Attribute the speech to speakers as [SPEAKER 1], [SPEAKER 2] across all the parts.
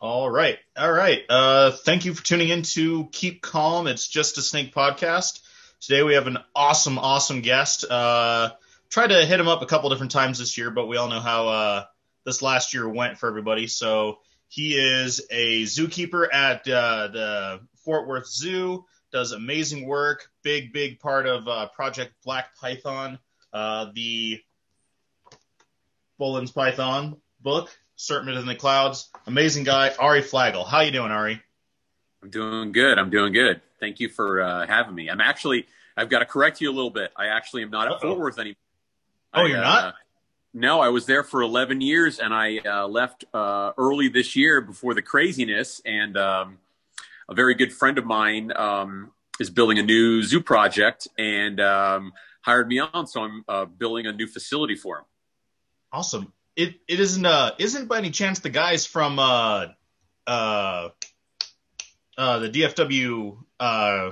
[SPEAKER 1] All right. All right. Uh, thank you for tuning in to Keep Calm. It's just a snake podcast. Today we have an awesome, awesome guest. Uh, tried to hit him up a couple different times this year, but we all know how, uh, this last year went for everybody. So he is a zookeeper at, uh, the Fort Worth Zoo, does amazing work. Big, big part of, uh, Project Black Python, uh, the Boelen's Python book. Serpent in the Clouds. Amazing guy, Ari Flagle. How you doing, Ari?
[SPEAKER 2] I'm doing good. I'm doing good. Thank you for uh, having me. I'm actually, I've got to correct you a little bit. I actually am not at Uh-oh. Fort Worth anymore.
[SPEAKER 1] Oh, I, you're not?
[SPEAKER 2] Uh, no, I was there for 11 years, and I uh, left uh, early this year before the craziness. And um, a very good friend of mine um, is building a new zoo project and um, hired me on, so I'm uh, building a new facility for him.
[SPEAKER 1] Awesome it it isn't uh isn't by any chance the guys from uh uh uh the DFW uh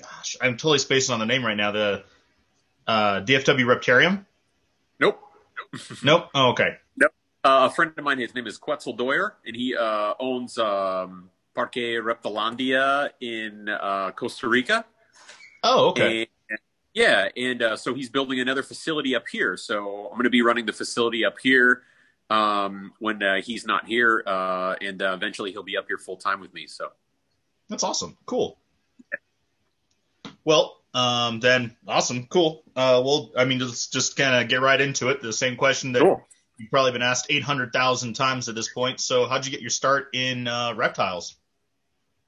[SPEAKER 1] gosh I'm totally spacing on the name right now the uh DFW Reptarium.
[SPEAKER 2] Nope.
[SPEAKER 1] Nope. Oh, okay.
[SPEAKER 2] Nope. Uh, a friend of mine, his name is Quetzal Dwyer, and he uh, owns um, Parque Reptilandia in uh, Costa Rica.
[SPEAKER 1] Oh, okay.
[SPEAKER 2] Yeah, and uh, so he's building another facility up here. So I'm going to be running the facility up here um, when uh, he's not here, uh, and uh, eventually he'll be up here full time with me. So
[SPEAKER 1] that's awesome. Cool. Well, um, then awesome, cool. Uh, well, I mean, let's just kind of get right into it. The same question that cool. you've probably been asked eight hundred thousand times at this point. So, how'd you get your start in uh, reptiles?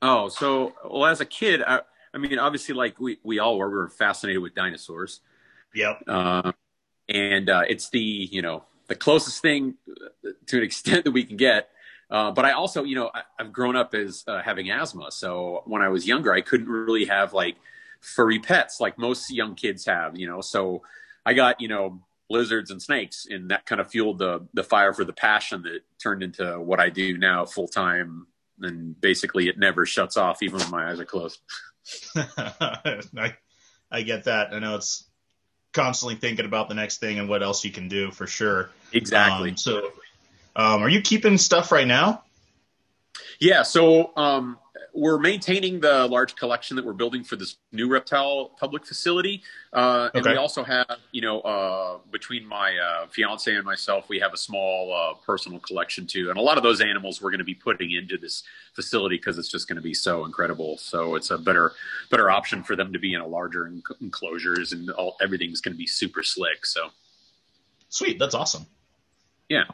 [SPEAKER 2] Oh, so well, as a kid, I, I mean, obviously, like we, we all were, we were fascinated with dinosaurs.
[SPEAKER 1] Yep.
[SPEAKER 2] Uh, and uh, it's the, you know, the closest thing to an extent that we can get. Uh, but I also, you know, I, have grown up as uh, having asthma. So when I was younger, I couldn't really have like furry pets like most young kids have, you know. So I got, you know, lizards and snakes, and that kind of fueled the the fire for the passion that turned into what I do now full time. And basically, it never shuts off, even when my eyes are closed.
[SPEAKER 1] I, I get that. I know it's constantly thinking about the next thing and what else you can do for sure.
[SPEAKER 2] Exactly.
[SPEAKER 1] Um, so, um, are you keeping stuff right now?
[SPEAKER 2] Yeah. So, um, we're maintaining the large collection that we're building for this new reptile public facility, uh, and okay. we also have, you know, uh, between my uh, fiance and myself, we have a small uh, personal collection too, and a lot of those animals we're going to be putting into this facility because it's just going to be so incredible. So it's a better better option for them to be in a larger enclosures, and all, everything's going to be super slick. So
[SPEAKER 1] sweet, that's awesome.
[SPEAKER 2] Yeah.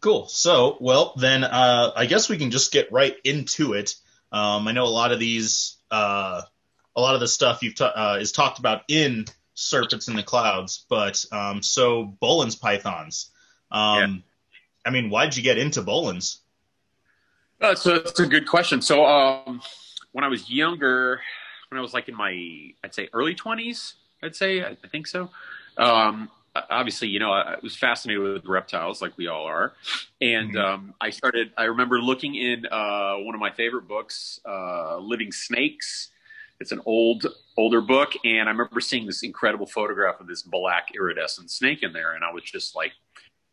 [SPEAKER 1] Cool. So, well, then uh, I guess we can just get right into it. Um, I know a lot of these, uh, a lot of the stuff you've ta- uh, is talked about in Serpents in the Clouds, but um, so Boelen's pythons. Um, yeah. I mean, why'd you get into Boelen's?
[SPEAKER 2] That's a, that's a good question. So um, when I was younger, when I was like in my, I'd say early twenties, I'd say, I, I think so. Um, obviously, you know, I was fascinated with reptiles, like we all are, and mm-hmm. um, I started. I remember looking in uh, one of my favorite books, uh, "Living Snakes." It's an old, older book, and I remember seeing this incredible photograph of this black iridescent snake in there, and I was just like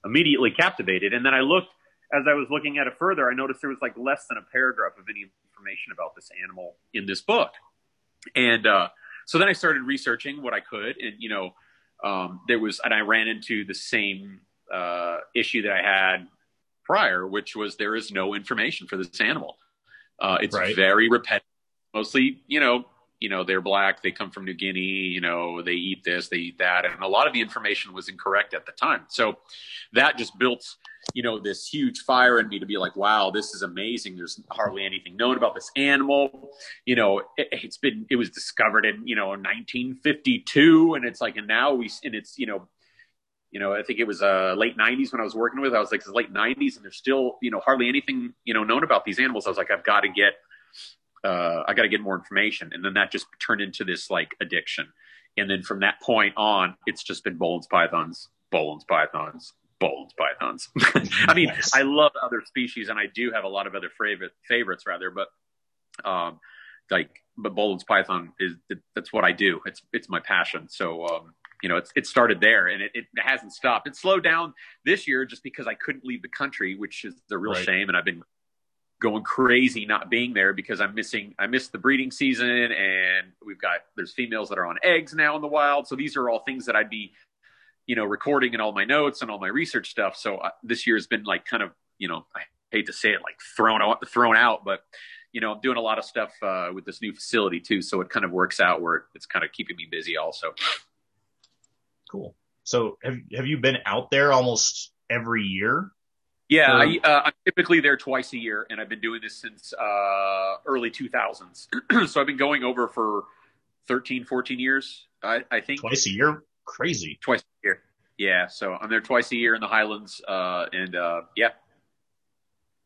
[SPEAKER 2] immediately captivated. And then I looked as I was looking at it further, I noticed there was like less than a paragraph of any information about this animal in this book, and uh, so then I started researching what I could, and you know um, there was, and I ran into the same uh, issue that I had prior, which was there is no information for this animal. Uh, it's right. very repetitive. Mostly, you know, you know, they're black, they come from New Guinea, you know, they eat this, they eat that. And a lot of the information was incorrect at the time. So that just built, you know, this huge fire in me to be like, wow, this is amazing. There's hardly anything known about this animal. You know, it, has been, it was discovered in, you know, 1952. And it's like, and now we, and it's, you know, you know, I think it was uh, late 90s when I was working with. I was like, it's late 90s, and there's still, you know, hardly anything, you know, known about these animals. I was like, I've got to get uh, I got to get more information. And then that just turned into this like addiction. And then from that point on, it's just been Boelen's pythons, Boelen's pythons, Boelen's pythons. I mean. I love other species and I do have a lot of other favorite favorites rather, but, um, like, but Boelen's python is, it, that's what I do. It's, it's my passion. So, um, you know, it's, it started there and it, it hasn't stopped. It slowed down this year just because I couldn't leave the country, which is a real right. shame. And I've been going crazy not being there because I'm missing, I missed the breeding season and we've got, there's females that are on eggs now in the wild. So these are all things that I'd be, you know, recording and all my notes and all my research stuff. So uh, this year has been like kind of, you know, I hate to say it, like thrown out, thrown out, but you know, I'm doing a lot of stuff uh, with this new facility too. So it kind of works out where it's kind of keeping me busy also.
[SPEAKER 1] Cool. So have have you been out there almost every year?
[SPEAKER 2] Yeah, or... I, uh, I'm typically there twice a year, and I've been doing this since uh, early 2000s. so I've been going over for 13, 14 years, I, I, think.
[SPEAKER 1] Twice a year? Crazy.
[SPEAKER 2] Twice a year. Yeah, so I'm there twice a year in the Highlands, uh, and uh, yeah.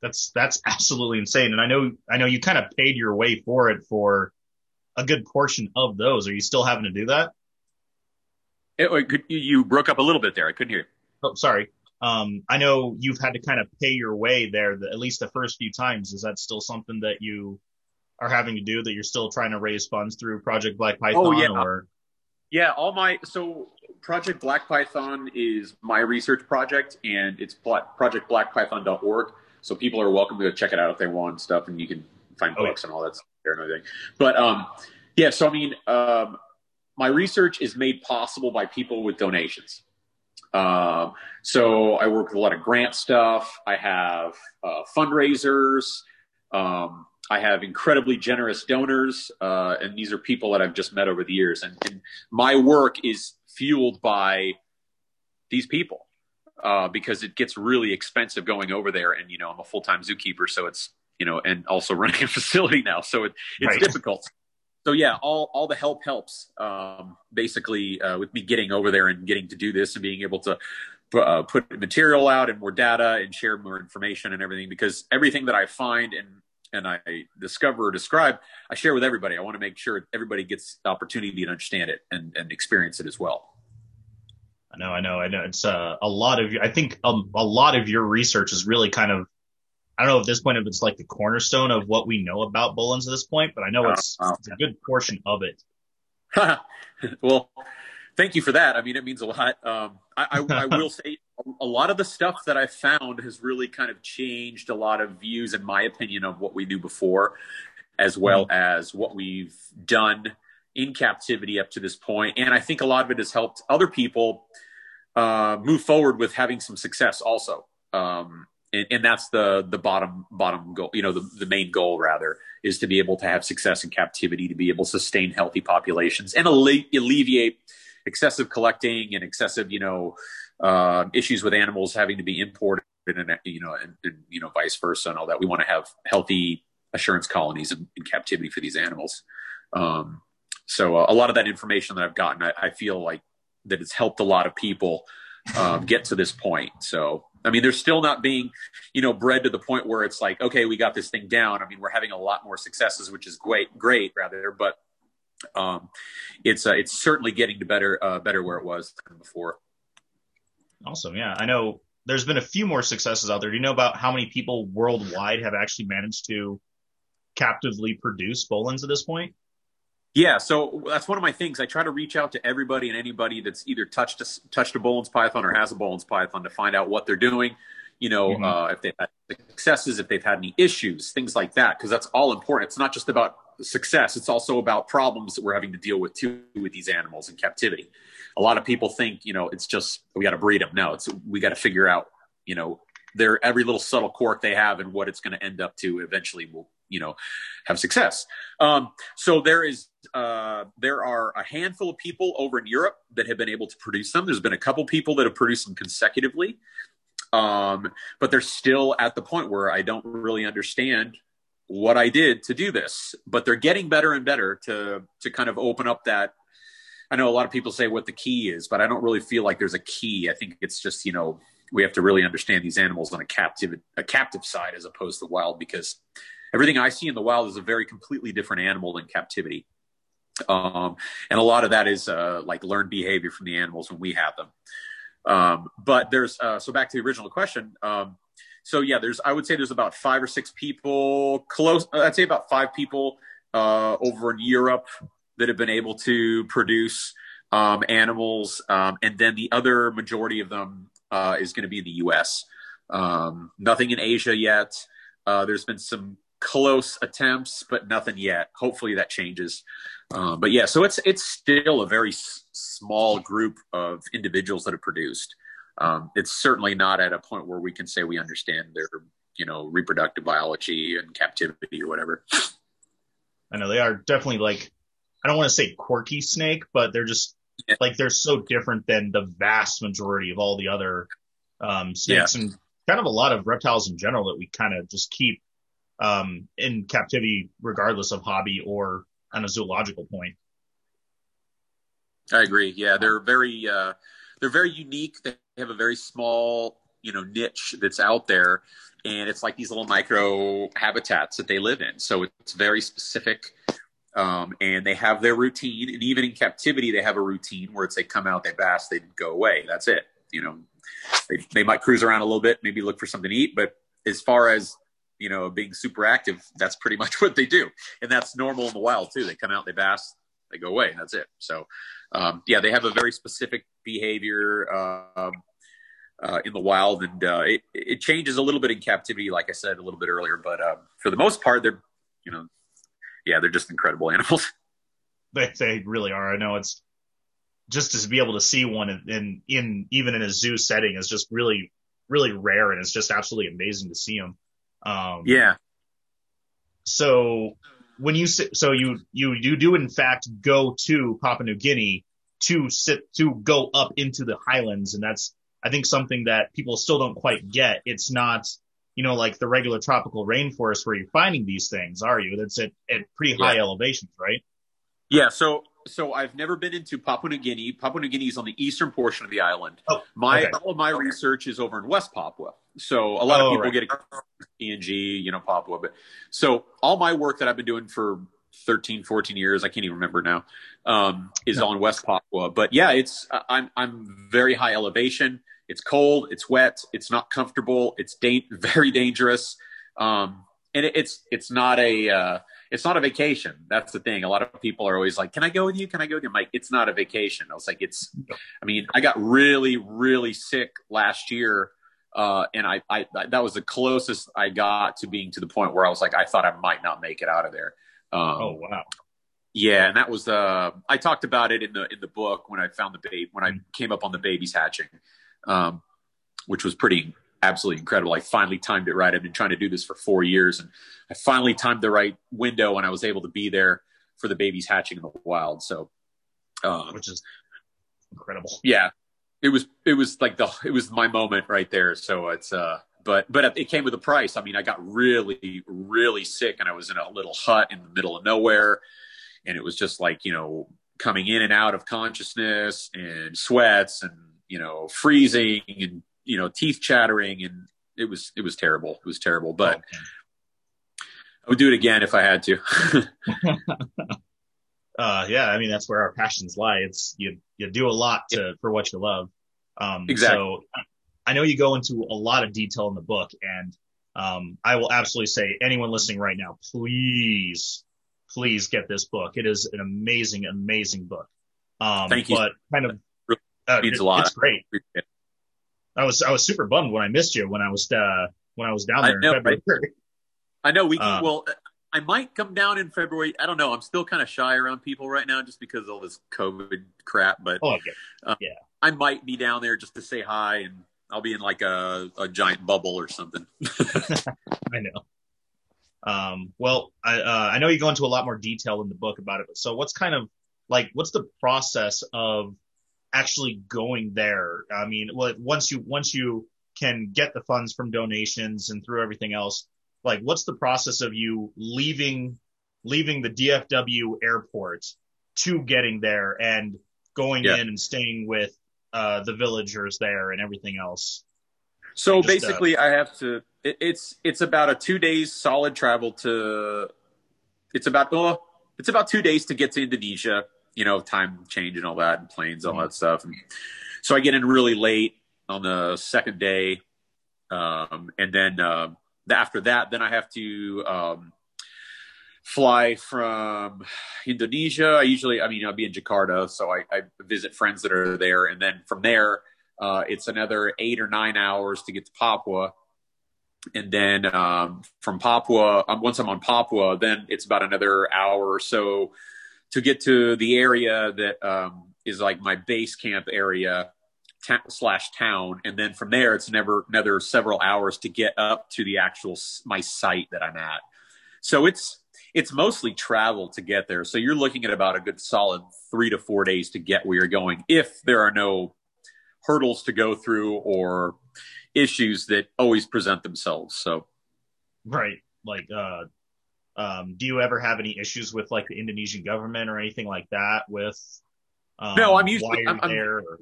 [SPEAKER 1] That's that's absolutely insane, and I know I know you kind of paid your way for it for a good portion of those. Are you still having to do that?
[SPEAKER 2] It, you broke up a little bit there. I couldn't hear.
[SPEAKER 1] Oh, sorry. Um, I know you've had to kind of pay your way there, the, at least the first few times. Is that still something that you are having to do? That you're still trying to raise funds through Project Black Python?
[SPEAKER 2] Oh yeah.
[SPEAKER 1] Or?
[SPEAKER 2] Yeah, all my so Project Black Python is my research project, and it's projectblackpython.org. So people are welcome to go check it out if they want stuff, and you can find oh, books yeah. and all that stuff there and everything. But um, yeah, so I mean, um, my research is made possible by people with donations. Um, so I work with a lot of grant stuff. I have uh, fundraisers. Um, I have incredibly generous donors, uh, and these are people that I've just met over the years. And, and my work is fueled by these people uh, because it gets really expensive going over there. And you know, I'm a full time zookeeper, so it's you know, and also running a facility now, so it, it's right. difficult so yeah, all all the help helps. Um, basically, uh, with me getting over there and getting to do this and being able to uh, put material out and more data and share more information and everything. Because everything that I find and and I discover or describe, I share with everybody. I want to make sure everybody gets the opportunity to understand it and, and experience it as well.
[SPEAKER 1] I know, I know, I know. It's uh, a lot of. I think a, a lot of your research is really kind of I don't know at this point if it's like the cornerstone of what we know about Boelens at this point, but I know it's, uh, it's a good portion of it.
[SPEAKER 2] well, thank you for that. I mean, it means a lot. Um, I, I, I will say a lot of the stuff that I found has really kind of changed a lot of views, in my opinion, of what we knew before, as well mm-hmm. as what we've done in captivity up to this point. And I think a lot of it has helped other people uh, move forward with having some success also. Um, and, and, that's the the bottom bottom goal you know the, the main goal rather is to be able to have success in captivity to be able to sustain healthy populations and alle- alleviate excessive collecting and excessive you know uh, issues with animals having to be imported and you know and, and, you know vice versa and all that. We want to have healthy assurance colonies in, in captivity for these animals. Um, so uh, a lot of that information that i've gotten I, I, feel like that it's helped a lot of people um, get to this point. So I mean, they're still not being, you know, bred to the point where it's like, okay, we got this thing down. I mean, we're having a lot more successes, which is great, great rather, but um, it's uh, it's certainly getting to better uh, better where it was before.
[SPEAKER 1] Awesome, yeah. I know there's been a few more successes out there. Do you know about how many people worldwide have actually managed to captively produce Boelens at this point?
[SPEAKER 2] Yeah, so that's one of my things. I try to reach out to everybody and anybody that's either touched a, touched a Boelens python or has a Boelens python to find out what they're doing. You know, mm-hmm. uh, if they've had successes, if they've had any issues, things like that, because that's all important. It's not just about success; it's also about problems that we're having to deal with too with these animals in captivity. A lot of people think, you know, it's just we got to breed them. No, it's we got to figure out, you know, their every little subtle quirk they have and what it's going to end up to eventually will you know have success. Um, so there is uh, there are a handful of people over in europe that have been able to produce them. There's been a couple people that have produced them consecutively. Um, but they're still at the point where i don't really understand what i did to do this. But they're getting better and better to to kind of open up that. I know a lot of people say what the key is but i don't really feel like there's a key. I think it's just you know we have to really understand these animals on a captive a captive side as opposed to wild because everything I see in the wild is a very completely different animal than captivity. Um, and a lot of that is uh, like learned behavior from the animals when we have them. Um, but there's uh, so back to the original question. Um, so yeah, there's I would say there's about five or six people close. I'd say about five people uh, over in Europe that have been able to produce um, animals, um, and then the other majority of them uh, is going to be in the U.S. Um, nothing in Asia yet. Uh, there's been some close attempts, but nothing yet. Hopefully that changes. Um, but yeah, so it's it's still a very s- small group of individuals that have produced. Um, it's certainly not at a point where we can say we understand their you know reproductive biology and captivity or whatever.
[SPEAKER 1] I know they are definitely like I don't want to say quirky snake, but they're just yeah. like they're so different than the vast majority of all the other um, snakes yeah. and kind of a lot of reptiles in general that we kind of just keep um, in captivity, regardless of hobby or on a zoological point.
[SPEAKER 2] I agree. Yeah, they're very uh, they're very unique. They have a very small you know niche that's out there, and it's like these little micro habitats that they live in. So it's very specific. Um, and they have their routine, and even in captivity, they have a routine where it's they come out, they bask, they go away. That's it. You know, they, they might cruise around a little bit, maybe look for something to eat, but as far as you know, being super active, that's pretty much what they do. And that's normal in the wild too. They come out, they bask, they go away, and that's it. So, um, yeah, they have a very specific behavior uh, uh, in the wild, and uh, it, it changes a little bit in captivity, like I said a little bit earlier. But um, for the most part, they're, you know, yeah, they're just incredible animals.
[SPEAKER 1] They, they really are. I know it's just to be able to see one in, in, in even in a zoo setting is just really, really rare, and it's just absolutely amazing to see them.
[SPEAKER 2] Um, yeah.
[SPEAKER 1] So when you so you you you do in fact go to Papua New Guinea to sit to go up into the highlands, and that's I think something that people still don't quite get. It's not you know like the regular tropical rainforest where you're finding these things, are you? That's at at pretty high yeah. elevations, right?
[SPEAKER 2] Yeah. So so I've never been into Papua New Guinea. Papua New Guinea is on the eastern portion of the island. Oh, my okay. all of my okay. research is over in West Papua. So a lot oh, of people right. get PNG, you know, Papua. But so all my work that I've been doing for 13, 14 years, I can't even remember now, um, is no. on West Papua. But yeah, it's I'm I'm very high elevation. It's cold. It's wet. It's not comfortable. It's da- very dangerous. Um, and it, it's it's not a uh, it's not a vacation. That's the thing. A lot of people are always like, "Can I go with you? Can I go with you?" I'm like, "It's not a vacation." I was like, "It's." I mean, I got really really sick last year uh, and I, I, that was the closest I got to being to the point where I was like, I thought I might not make it out of there.
[SPEAKER 1] Um, oh wow.
[SPEAKER 2] Yeah, and that was uh, I talked about it in the in the book when I found the baby when I came up on the babies hatching, um, which was pretty absolutely incredible. I finally timed it right. I've been trying to do this for four years, and I finally timed the right window, and I was able to be there for the babies hatching in the wild. So,
[SPEAKER 1] um, which is incredible.
[SPEAKER 2] Yeah, it was it was like the it was my moment right there. So it's uh but but it came with a price. I mean, I got really really sick, and I was in a little hut in the middle of nowhere, and it was just like you know coming in and out of consciousness and sweats and you know freezing and you know teeth chattering and it was it was terrible. It was terrible, but. Okay. I would do it again if I had to.
[SPEAKER 1] uh, yeah, I mean, that's where our passions lie. It's you, you do a lot to, for what you love. Um,
[SPEAKER 2] exactly.
[SPEAKER 1] So I know you go into a lot of detail in the book and, um, I will absolutely say anyone listening right now, please, please get this book. It is an amazing, amazing book. Um,
[SPEAKER 2] Thank you.
[SPEAKER 1] But kind of, uh,
[SPEAKER 2] means it, a lot.
[SPEAKER 1] It's great. I was, I was super bummed when I missed you when I was, uh, when I was down there I know, in February. Right?
[SPEAKER 2] I know we, uh, well, I might come down in February. I don't know. I'm still kind of shy around people right now just because of all this COVID crap. But
[SPEAKER 1] oh, okay. uh,
[SPEAKER 2] yeah, I might be down there just to say hi, and I'll be in like a, a giant bubble or something.
[SPEAKER 1] I know. Um, well, I uh, I know you go into a lot more detail in the book about it. So what's kind of like what's the process of actually going there? I mean, well, once you once you can get the funds from donations and through everything else like what's the process of you leaving leaving the DFW airport to getting there and going yeah. in and staying with uh, the villagers there and everything else?
[SPEAKER 2] So just, uh, basically, uh, I have to. It, it's it's about a two days solid travel to. It's about oh, it's about two days to get to Indonesia. You know, time change and all that, and planes, all mm-hmm. that stuff. And so I get in really late on the second day, um, and then uh, after that, then I have to um, fly from Indonesia. I usually, I mean, I'll be in Jakarta, so I, I visit friends that are there, and then from there, uh, it's another eight or nine hours to get to Papua. And then um, from Papua, um, once I'm on Papua, then it's about another hour or so to get to the area that um, is like my base camp area ta- slash town, and then from there it's never another several hours to get up to the actual my site that I'm at. So it's it's mostly travel to get there. So you're looking at about a good solid three to four days to get where you're going if there are no hurdles to go through or issues that always present themselves. So,
[SPEAKER 1] right. Like, uh, um, do you ever have any issues with like the Indonesian government or anything like that with,
[SPEAKER 2] um, no, I'm usually I'm, there. Or...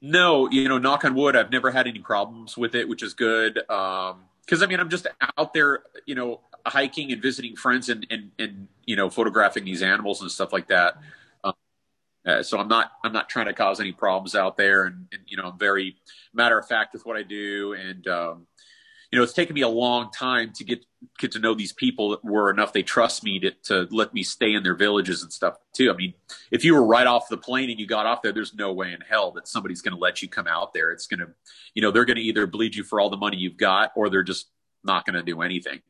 [SPEAKER 2] No, you know, knock on wood, I've never had any problems with it, which is good. Um, cause I mean, I'm just out there, you know, hiking and visiting friends and, and, and you know photographing these animals and stuff like that. Um, uh, so I'm not I'm not trying to cause any problems out there, and, and you know I'm very matter of fact with what I do, and um, you know it's taken me a long time to get get to know these people that were enough they trust me to to let me stay in their villages and stuff too. I mean, if you were right off the plane and you got off there, there's no way in hell that somebody's going to let you come out there. It's going to, you know, they're going to either bleed you for all the money you've got, or they're just not going to do anything.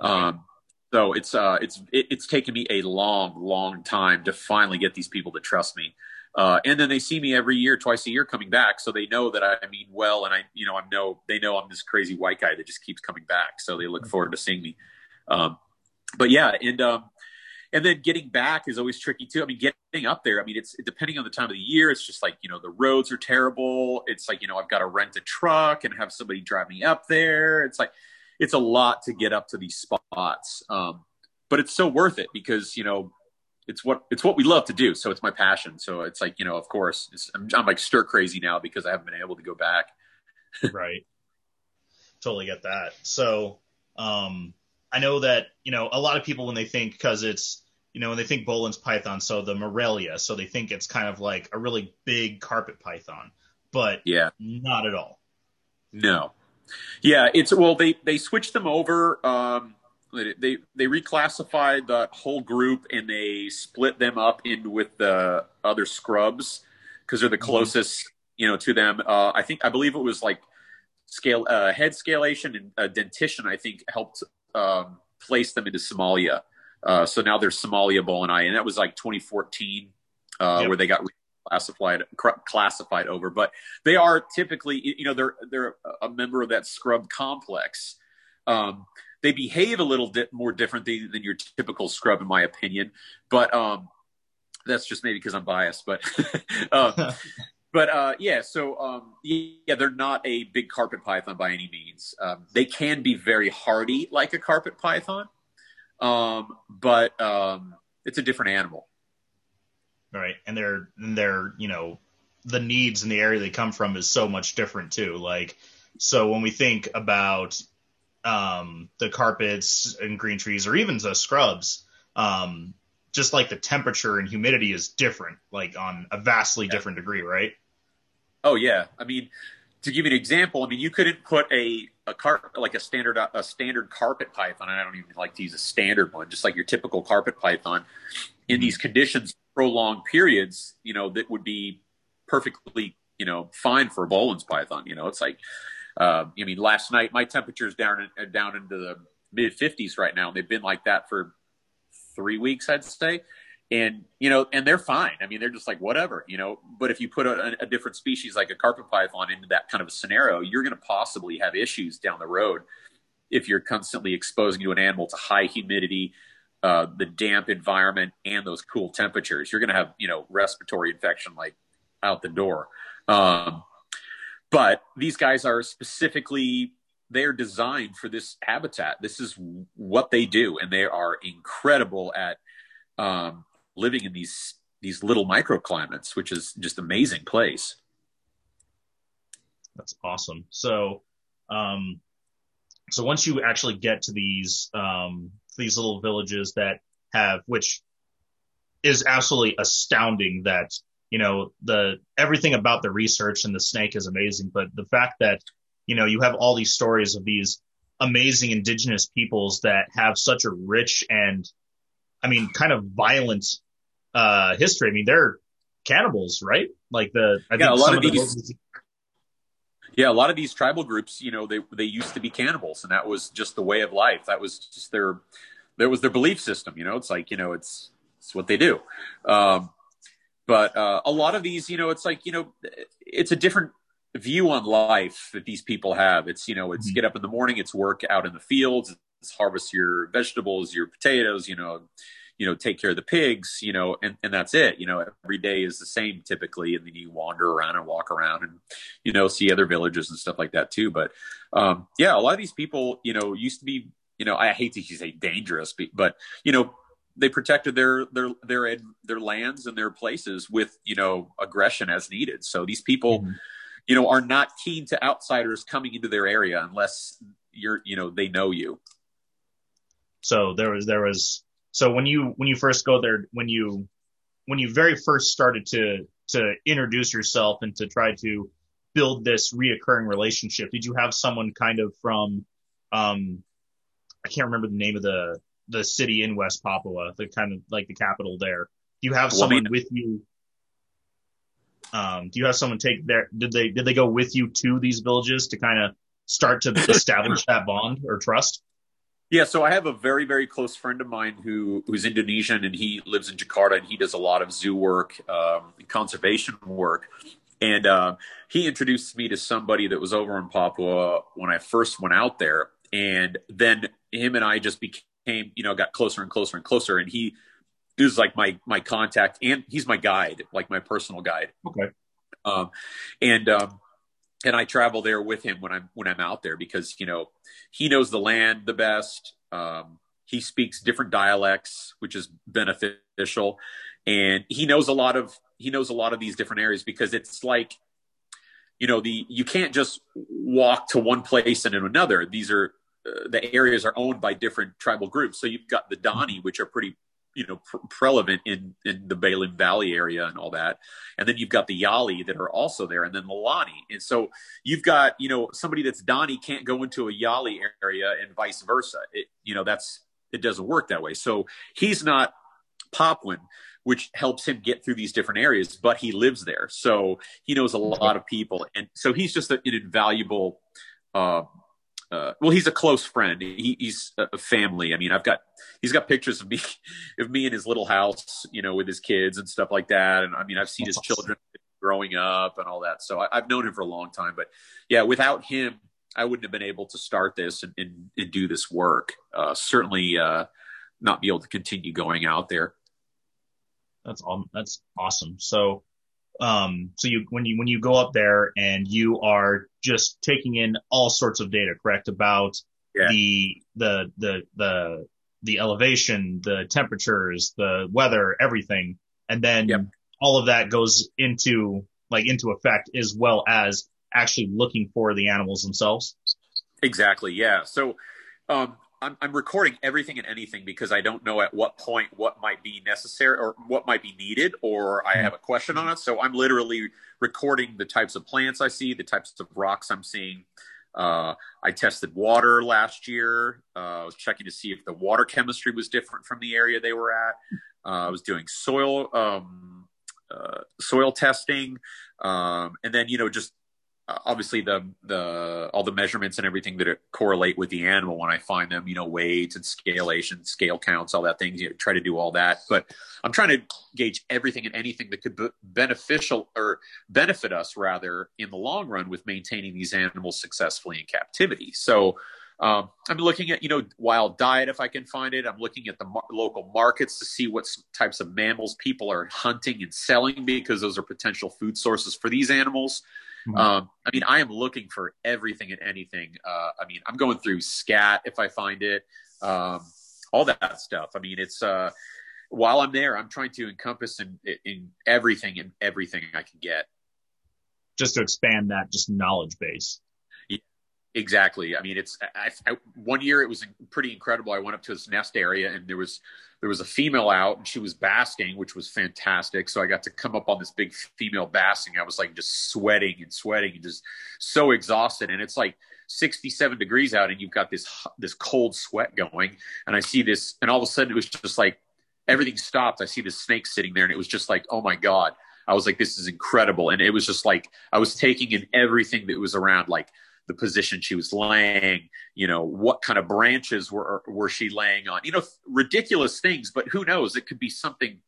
[SPEAKER 2] Um, so it's uh, it's it, it's taken me a long, long time to finally get these people to trust me. Uh, and then they see me every year, twice a year, coming back, so they know that I mean well, and I, you know, I know they know I'm this crazy white guy that just keeps coming back, so they look forward to seeing me. Um, but yeah, and um, and then getting back is always tricky too. I mean, getting up there, I mean, it's depending on the time of the year. It's just like you know the roads are terrible. It's like you know I've got to rent a truck and have somebody drive me up there. It's like it's a lot to get up to these spots. Um, but it's so worth it because, you know, it's what, it's what we love to do. So it's my passion. So it's like, you know, of course I'm, I'm like stir crazy now because I haven't been able to go back.
[SPEAKER 1] right. Totally get that. So, um, I know that, you know, a lot of people when they think, cause it's, you know, when they think Boelen's python, so the Morelia, so they think it's kind of like a really big carpet python, but
[SPEAKER 2] yeah,
[SPEAKER 1] not at all.
[SPEAKER 2] No, yeah, it's well they they switched them over. Um, they they reclassified the whole group and they split them up in with the other scrubs because they're the mm-hmm. closest mm-hmm. you know to them. Uh, I think I believe it was like scale uh, head scalation and uh, dentition. I think helped um, place them into Simalia. Uh, so now they're Simalia Boeleni, and that was like 2014 uh, yep. where they got classified classified over, but they are typically, you know, they're they're a member of that scrub complex. Um, they behave a little bit more differently than your typical scrub, in my opinion. But um, that's just maybe because I'm biased. But uh, but uh, yeah, so um, yeah, they're not a big carpet python by any means. Um, they can be very hardy, like a carpet python, um, but um, it's a different animal
[SPEAKER 1] right? And they're and they're you know the needs in the area they come from is so much different too. Like so when we think about um, the carpets and green trees or even the scrubs, um, just like the temperature and humidity is different, like on a vastly yeah. different degree, right?
[SPEAKER 2] Oh yeah, I mean, to give you an example, I mean, you couldn't put a a car like a standard a standard carpet python, and I don't even like to use a standard one, just like your typical carpet python, in these conditions prolonged periods, you know, that would be perfectly, you know, fine for a Boelen's python. You know, it's like, uh, I mean, last night my temperature's down in, down into the mid 50s right now, and they've been like that for three weeks, I'd say. And you know, and they're fine. I mean, they're just like whatever, you know. But if you put a, a different species like a carpet python into that kind of a scenario, you're going to possibly have issues down the road if you're constantly exposing to an animal to high humidity, uh, the damp environment and those cool temperatures, you're going to have you know respiratory infection like out the door. Um, but these guys are specifically they're designed for this habitat. This is what they do, and they are incredible at um, living in these these little microclimates, which is just amazing place.
[SPEAKER 1] That's awesome. So, um, so once you actually get to these um, these little villages that have, which is absolutely astounding that, you know, the, everything about the research and the snake is amazing, but the fact that, you know, you have all these stories of these amazing indigenous peoples that have such a rich and I mean, kind of violent uh, history. I mean, they're cannibals, right? Like the I
[SPEAKER 2] yeah, a lot of, these. The yeah, a lot of these tribal groups, you know, they they used to be cannibals, and that was just the way of life. That was just their, that was their belief system. You know, it's like you know, it's it's what they do. Um, but uh, a lot of these, you know, it's like you know, it's a different view on life that these people have. It's you know, it's mm-hmm. get up in the morning, it's work out in the fields, it's harvest your vegetables, your potatoes, you know, you know, take care of the pigs, you know, and, and that's it. You know, every day is the same typically. And then you wander around and walk around and, you know, see other villages and stuff like that too. But, um, yeah, a lot of these people, you know, used to be, you know, I hate to say dangerous, but, you know, they protected their, their, their, their lands and their places with, you know, aggression as needed. So these people, mm-hmm. you know, are not keen to outsiders coming into their area unless you're, you know, they know you.
[SPEAKER 1] So there was, there was, so when you when you first go there, when you when you very first started to to introduce yourself and to try to build this reoccurring relationship, did you have someone kind of from um I can't remember the name of the the city in West Papua, the kind of like the capital there. Do you have someone well, with you? Um, do you have someone take their? Did they did they go with you to these villages to kind of start to establish that bond or trust?
[SPEAKER 2] Yeah, so I have a very, very close friend of mine who who's Indonesian and he lives in Jakarta and he does a lot of zoo work, um, conservation work. And uh, he introduced me to somebody that was over in Papua when I first went out there. And then him and I just became, you know, got closer and closer and closer. And he is like my my contact and he's my guide, like my personal guide.
[SPEAKER 1] Okay.
[SPEAKER 2] Um, and um, and I travel there with him when I'm when I'm out there because you know he knows the land the best. Um, he speaks different dialects, which is beneficial, and he knows a lot of he knows a lot of these different areas because it's like you know the you can't just walk to one place and to another. These are the areas are owned by different tribal groups. So you've got the Dani, which are pretty you know pre- prevalent in in the Baliem Valley area and all that, and then you've got the Yali that are also there, and then the Lani, and so you've got you know somebody that's Dani can't go into a Yali area and vice versa. It, you know that's it doesn't work that way. So he's not Papuan, which helps him get through these different areas, but he lives there, so he knows a lot of people, and so he's just an invaluable. Uh, uh, well, he's a close friend. He, he's a family. I mean, I've got he's got pictures of me of me in his little house, you know, with his kids and stuff like that. And I mean, I've seen his children growing up and all that. So I, have known him for a long time. But yeah, without him, I wouldn't have been able to start this and, and, and do this work. Uh, certainly uh, not be able to continue going out there.
[SPEAKER 1] That's all. That's awesome. So um, so you, when you, when you go up there and you are just taking in all sorts of data, correct? About yeah. the, the, the, the, the elevation, the temperatures, the weather, everything. And then yep. all of that goes into like into effect as well as actually looking for the animals themselves.
[SPEAKER 2] Exactly. Yeah. So, um, I'm, I'm recording everything and anything because I don't know at what point what might be necessary or what might be needed, or I have a question on it. So I'm literally recording the types of plants I see, the types of rocks I'm seeing. Uh, I tested water last year. Uh, I was checking to see if the water chemistry was different from the area they were at. Uh, I was doing soil um, uh, soil testing, um, and then you know just obviously the the all the measurements and everything that correlate with the animal when I find them, you know, weights and scalation, scale counts, all that things. You know, try to do all that, but I'm trying to gauge everything and anything that could be beneficial or benefit us rather in the long run with maintaining these animals successfully in captivity. So. Um, I'm looking at, you know, wild diet if I can find it. I'm looking at the mar- local markets to see what types of mammals people are hunting and selling because those are potential food sources for these animals. Mm-hmm. Um, I mean, I am looking for everything and anything. Uh, I mean, I'm going through scat if I find it, um, all that stuff. I mean, it's uh, while I'm there, I'm trying to encompass in, in everything and everything I can get.
[SPEAKER 1] Just to expand that just knowledge base.
[SPEAKER 2] Exactly. I mean, it's I, I, one year it was pretty incredible. I went up to this nest area and there was there was a female out and she was basking, which was fantastic. So I got to come up on this big female basking. I was like just sweating and sweating and just so exhausted. And it's like 67 degrees out and you've got this, this cold sweat going. And I see this, and all of a sudden it was just like everything stopped. I see the snake sitting there, and it was just like, oh my god. I was like, this is incredible, and it was just like I was taking in everything that was around, like the position she was laying, you know, what kind of branches were were she laying on, you know, ridiculous things, but who knows? It could be something,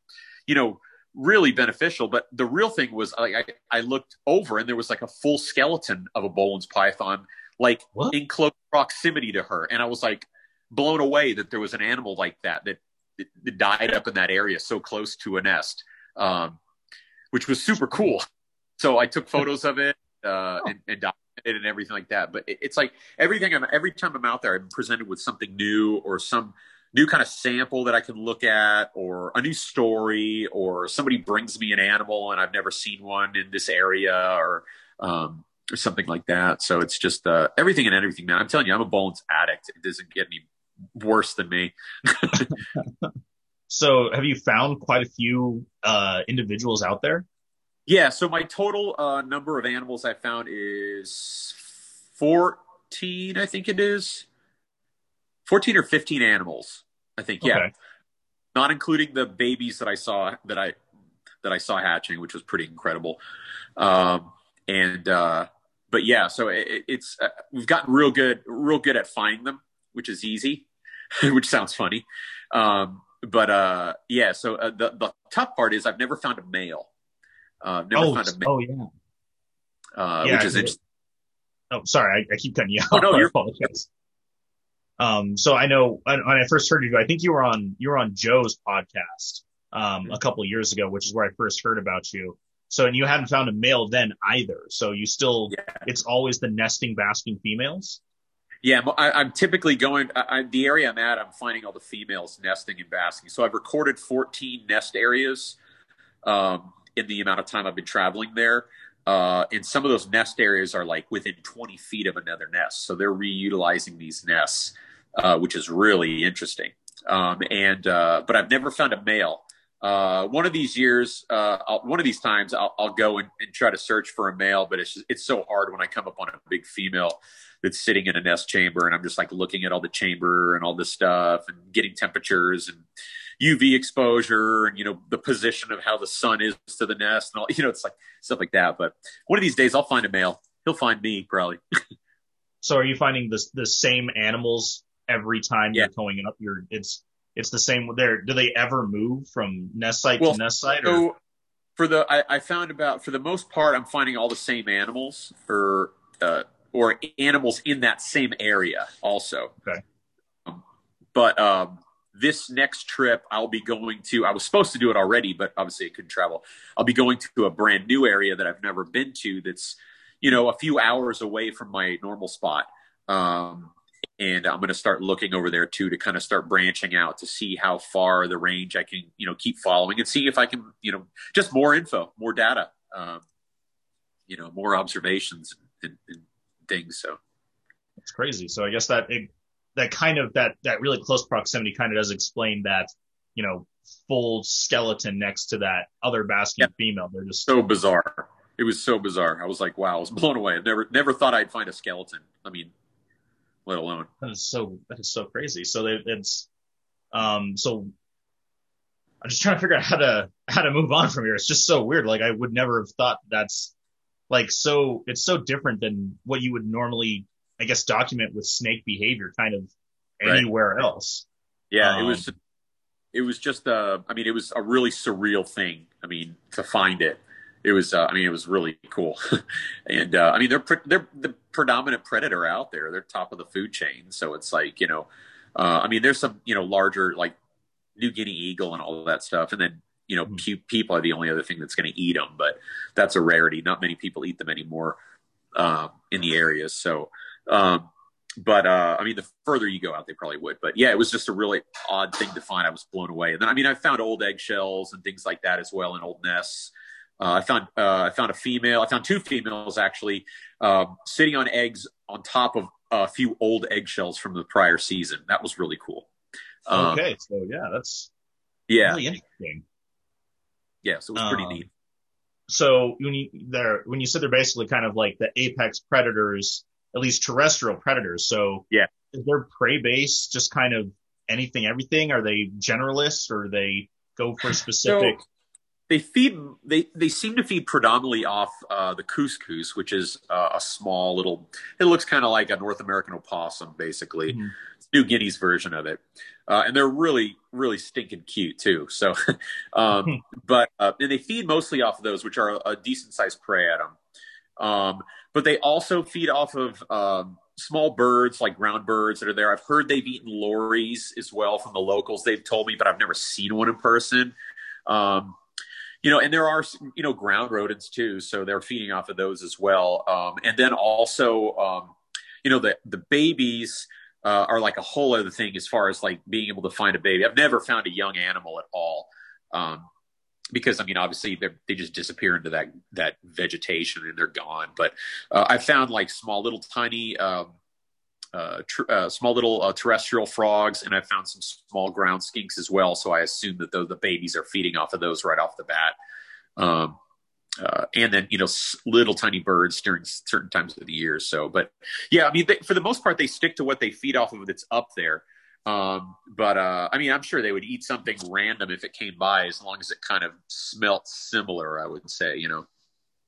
[SPEAKER 2] you know, really beneficial. But the real thing was, like, I, I looked over and there was like a full skeleton of a Boelen's python, like what? in close proximity to her, and I was like blown away that there was an animal like that that, that died up in that area so close to a nest, um, which was super cool. So I took photos of it uh, and, and it and everything like that. But it, it's like everything. I'm every time I'm out there, I'm presented with something new or some new kind of sample that I can look at, or a new story, or somebody brings me an animal and I've never seen one in this area, or um, or something like that. So it's just uh, everything and everything, man. I'm telling you, I'm a bones addict. It doesn't get any worse than me.
[SPEAKER 1] so, have you found quite a few uh, individuals out there?
[SPEAKER 2] Yeah, so my total uh, number of animals I found is 14, I think it is. 14 or 15 animals, I think. Yeah. Okay. Not including the babies that I saw that I that I saw hatching, which was pretty incredible. Um, and uh, but yeah, so it, it's uh, we've gotten real good, real good at finding them, which is easy, which sounds funny. Um, but uh, yeah, so uh, the the tough part is I've never found a male. Uh, never
[SPEAKER 1] oh,
[SPEAKER 2] found a
[SPEAKER 1] oh yeah,
[SPEAKER 2] uh, yeah, which is interesting.
[SPEAKER 1] Oh, sorry, I, I, keep cutting you off. Oh, no, you're apologize. Um, so I know when I first heard you, I think you were on you were on Joe's podcast um, a couple years ago, which is where I first heard about you. So and you hadn't found a male then either. So you still yeah. it's always the nesting basking females.
[SPEAKER 2] Yeah, I, am typically going. I, the area I'm at, I'm finding all the females nesting and basking. So I've recorded 14 nest areas. Um, in the amount of time I've been traveling there. Uh, and some of those nest areas are like within 20 feet of another nest. So they're reutilizing these nests, uh, which is really interesting. Um, and, uh, but I've never found a male. Uh, one of these years, uh, one of these times I'll, I'll go and, and, try to search for a male, but it's just, it's so hard when I come up on a big female that's sitting in a nest chamber and I'm just like looking at all the chamber and all this stuff and getting temperatures and, UV exposure and you know the position of how the sun is to the nest and all you know it's like stuff like that. But one of these days I'll find a male. He'll find me probably.
[SPEAKER 1] so are you finding the the same animals every time yeah. you're going up? You're it's it's the same there. Do they ever move from nest site well, to nest site? Or? So
[SPEAKER 2] for the I, I, found about for the most part I'm finding all the same animals or uh, or animals in that same area also.
[SPEAKER 1] Okay.
[SPEAKER 2] Um, but um, this next trip I'll be going to. I was supposed to do it already, but obviously I couldn't travel. I'll be going to a brand new area that I've never been to. That's you know a few hours away from my normal spot. Um, and I'm going to start looking over there too to kind of start branching out to see how far the range I can you know keep following and see if I can you know just more info, more data, um, you know, more observations and, and things. So
[SPEAKER 1] it's crazy. So I guess that it, that kind of that that really close proximity kind of does explain that you know full skeleton next to that other basking yeah. female. They're just
[SPEAKER 2] so bizarre. It was so bizarre. I was like, wow, I was blown away. I never never thought I'd find a skeleton. I mean, let alone
[SPEAKER 1] that is so that is so crazy. So they, it's um so I'm just trying to figure out how to how to move on from here. It's just so weird. Like I would never have thought that's like so it's so different than what you would normally I guess, document with snake behavior kind of anywhere right. else.
[SPEAKER 2] Yeah, um, it was, it was just, uh, I mean, it was a really surreal thing. I mean, to find it, it was, uh, I mean, it was really cool. and, uh, I mean, they're, pre- they're the predominant predator out there. They're top of the food chain. So it's like, you know, uh, I mean, there's some, you know, larger like New Guinea eagle and all that stuff. And then, you know, mm-hmm. people are the only other thing that's going to eat them, but that's a rarity. Not many people eat them anymore, um, in the areas. So, um, but uh, I mean, the further you go out, they probably would. But yeah, it was just a really odd thing to find. I was blown away. And then, I mean, I found old eggshells and things like that as well in old nests. Uh, I found uh, I found a female. I found two females actually um, sitting on eggs on top of a few old eggshells from the prior season. That was really cool.
[SPEAKER 1] Um, okay, so yeah, that's
[SPEAKER 2] yeah really interesting. Yeah, so it was pretty um, neat.
[SPEAKER 1] So when you they're when you said they're basically kind of like the apex predators at least terrestrial predators. So
[SPEAKER 2] yeah,
[SPEAKER 1] is their prey base just kind of anything, everything? Are they generalists or they go for specific?
[SPEAKER 2] So they feed. They they seem to feed predominantly off uh, the cuscus, which is uh, a small little. It looks kind of like a North American opossum, basically. Mm-hmm. New Guinea's version of it, uh, and they're really really stinking cute too. So, um, hmm. but uh, and they feed mostly off of those, which are a decent sized prey at them. Um, but they also feed off of um, small birds like ground birds that are there. I've heard they've eaten lories as well from the locals. They've told me, but I've never seen one in person. Um, you know, and there are you know ground rodents too, so they're feeding off of those as well. Um, and then also, um, you know, the the babies uh, are like a whole other thing as far as like being able to find a baby. I've never found a young animal at all. Um, because I mean, obviously they just disappear into that that vegetation and they're gone. But uh, I found like small little tiny, um, uh, tr- uh, small little uh, terrestrial frogs, and I found some small ground skinks as well. So I assume that the, the babies are feeding off of those right off the bat. Um, uh, and then you know little tiny birds during certain times of the year. So, but yeah, I mean, they, for the most part, they stick to what they feed off of that's up there. Um, but uh, I mean, I'm sure they would eat something random if it came by, as long as it kind of smelt similar. I would say, you know.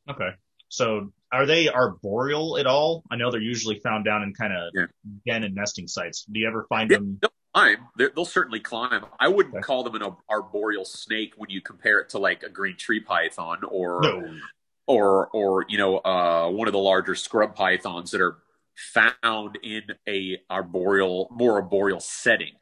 [SPEAKER 1] Okay, so are they arboreal at all? I know they're usually found down in kind of yeah. den and nesting sites. Do you ever find yeah, them?
[SPEAKER 2] They'll climb. they will certainly climb. I wouldn't okay. call them an arboreal snake when you compare it to like a green tree python or. No. Or, or you know, uh, one of the larger scrub pythons that are found in a arboreal, more arboreal setting.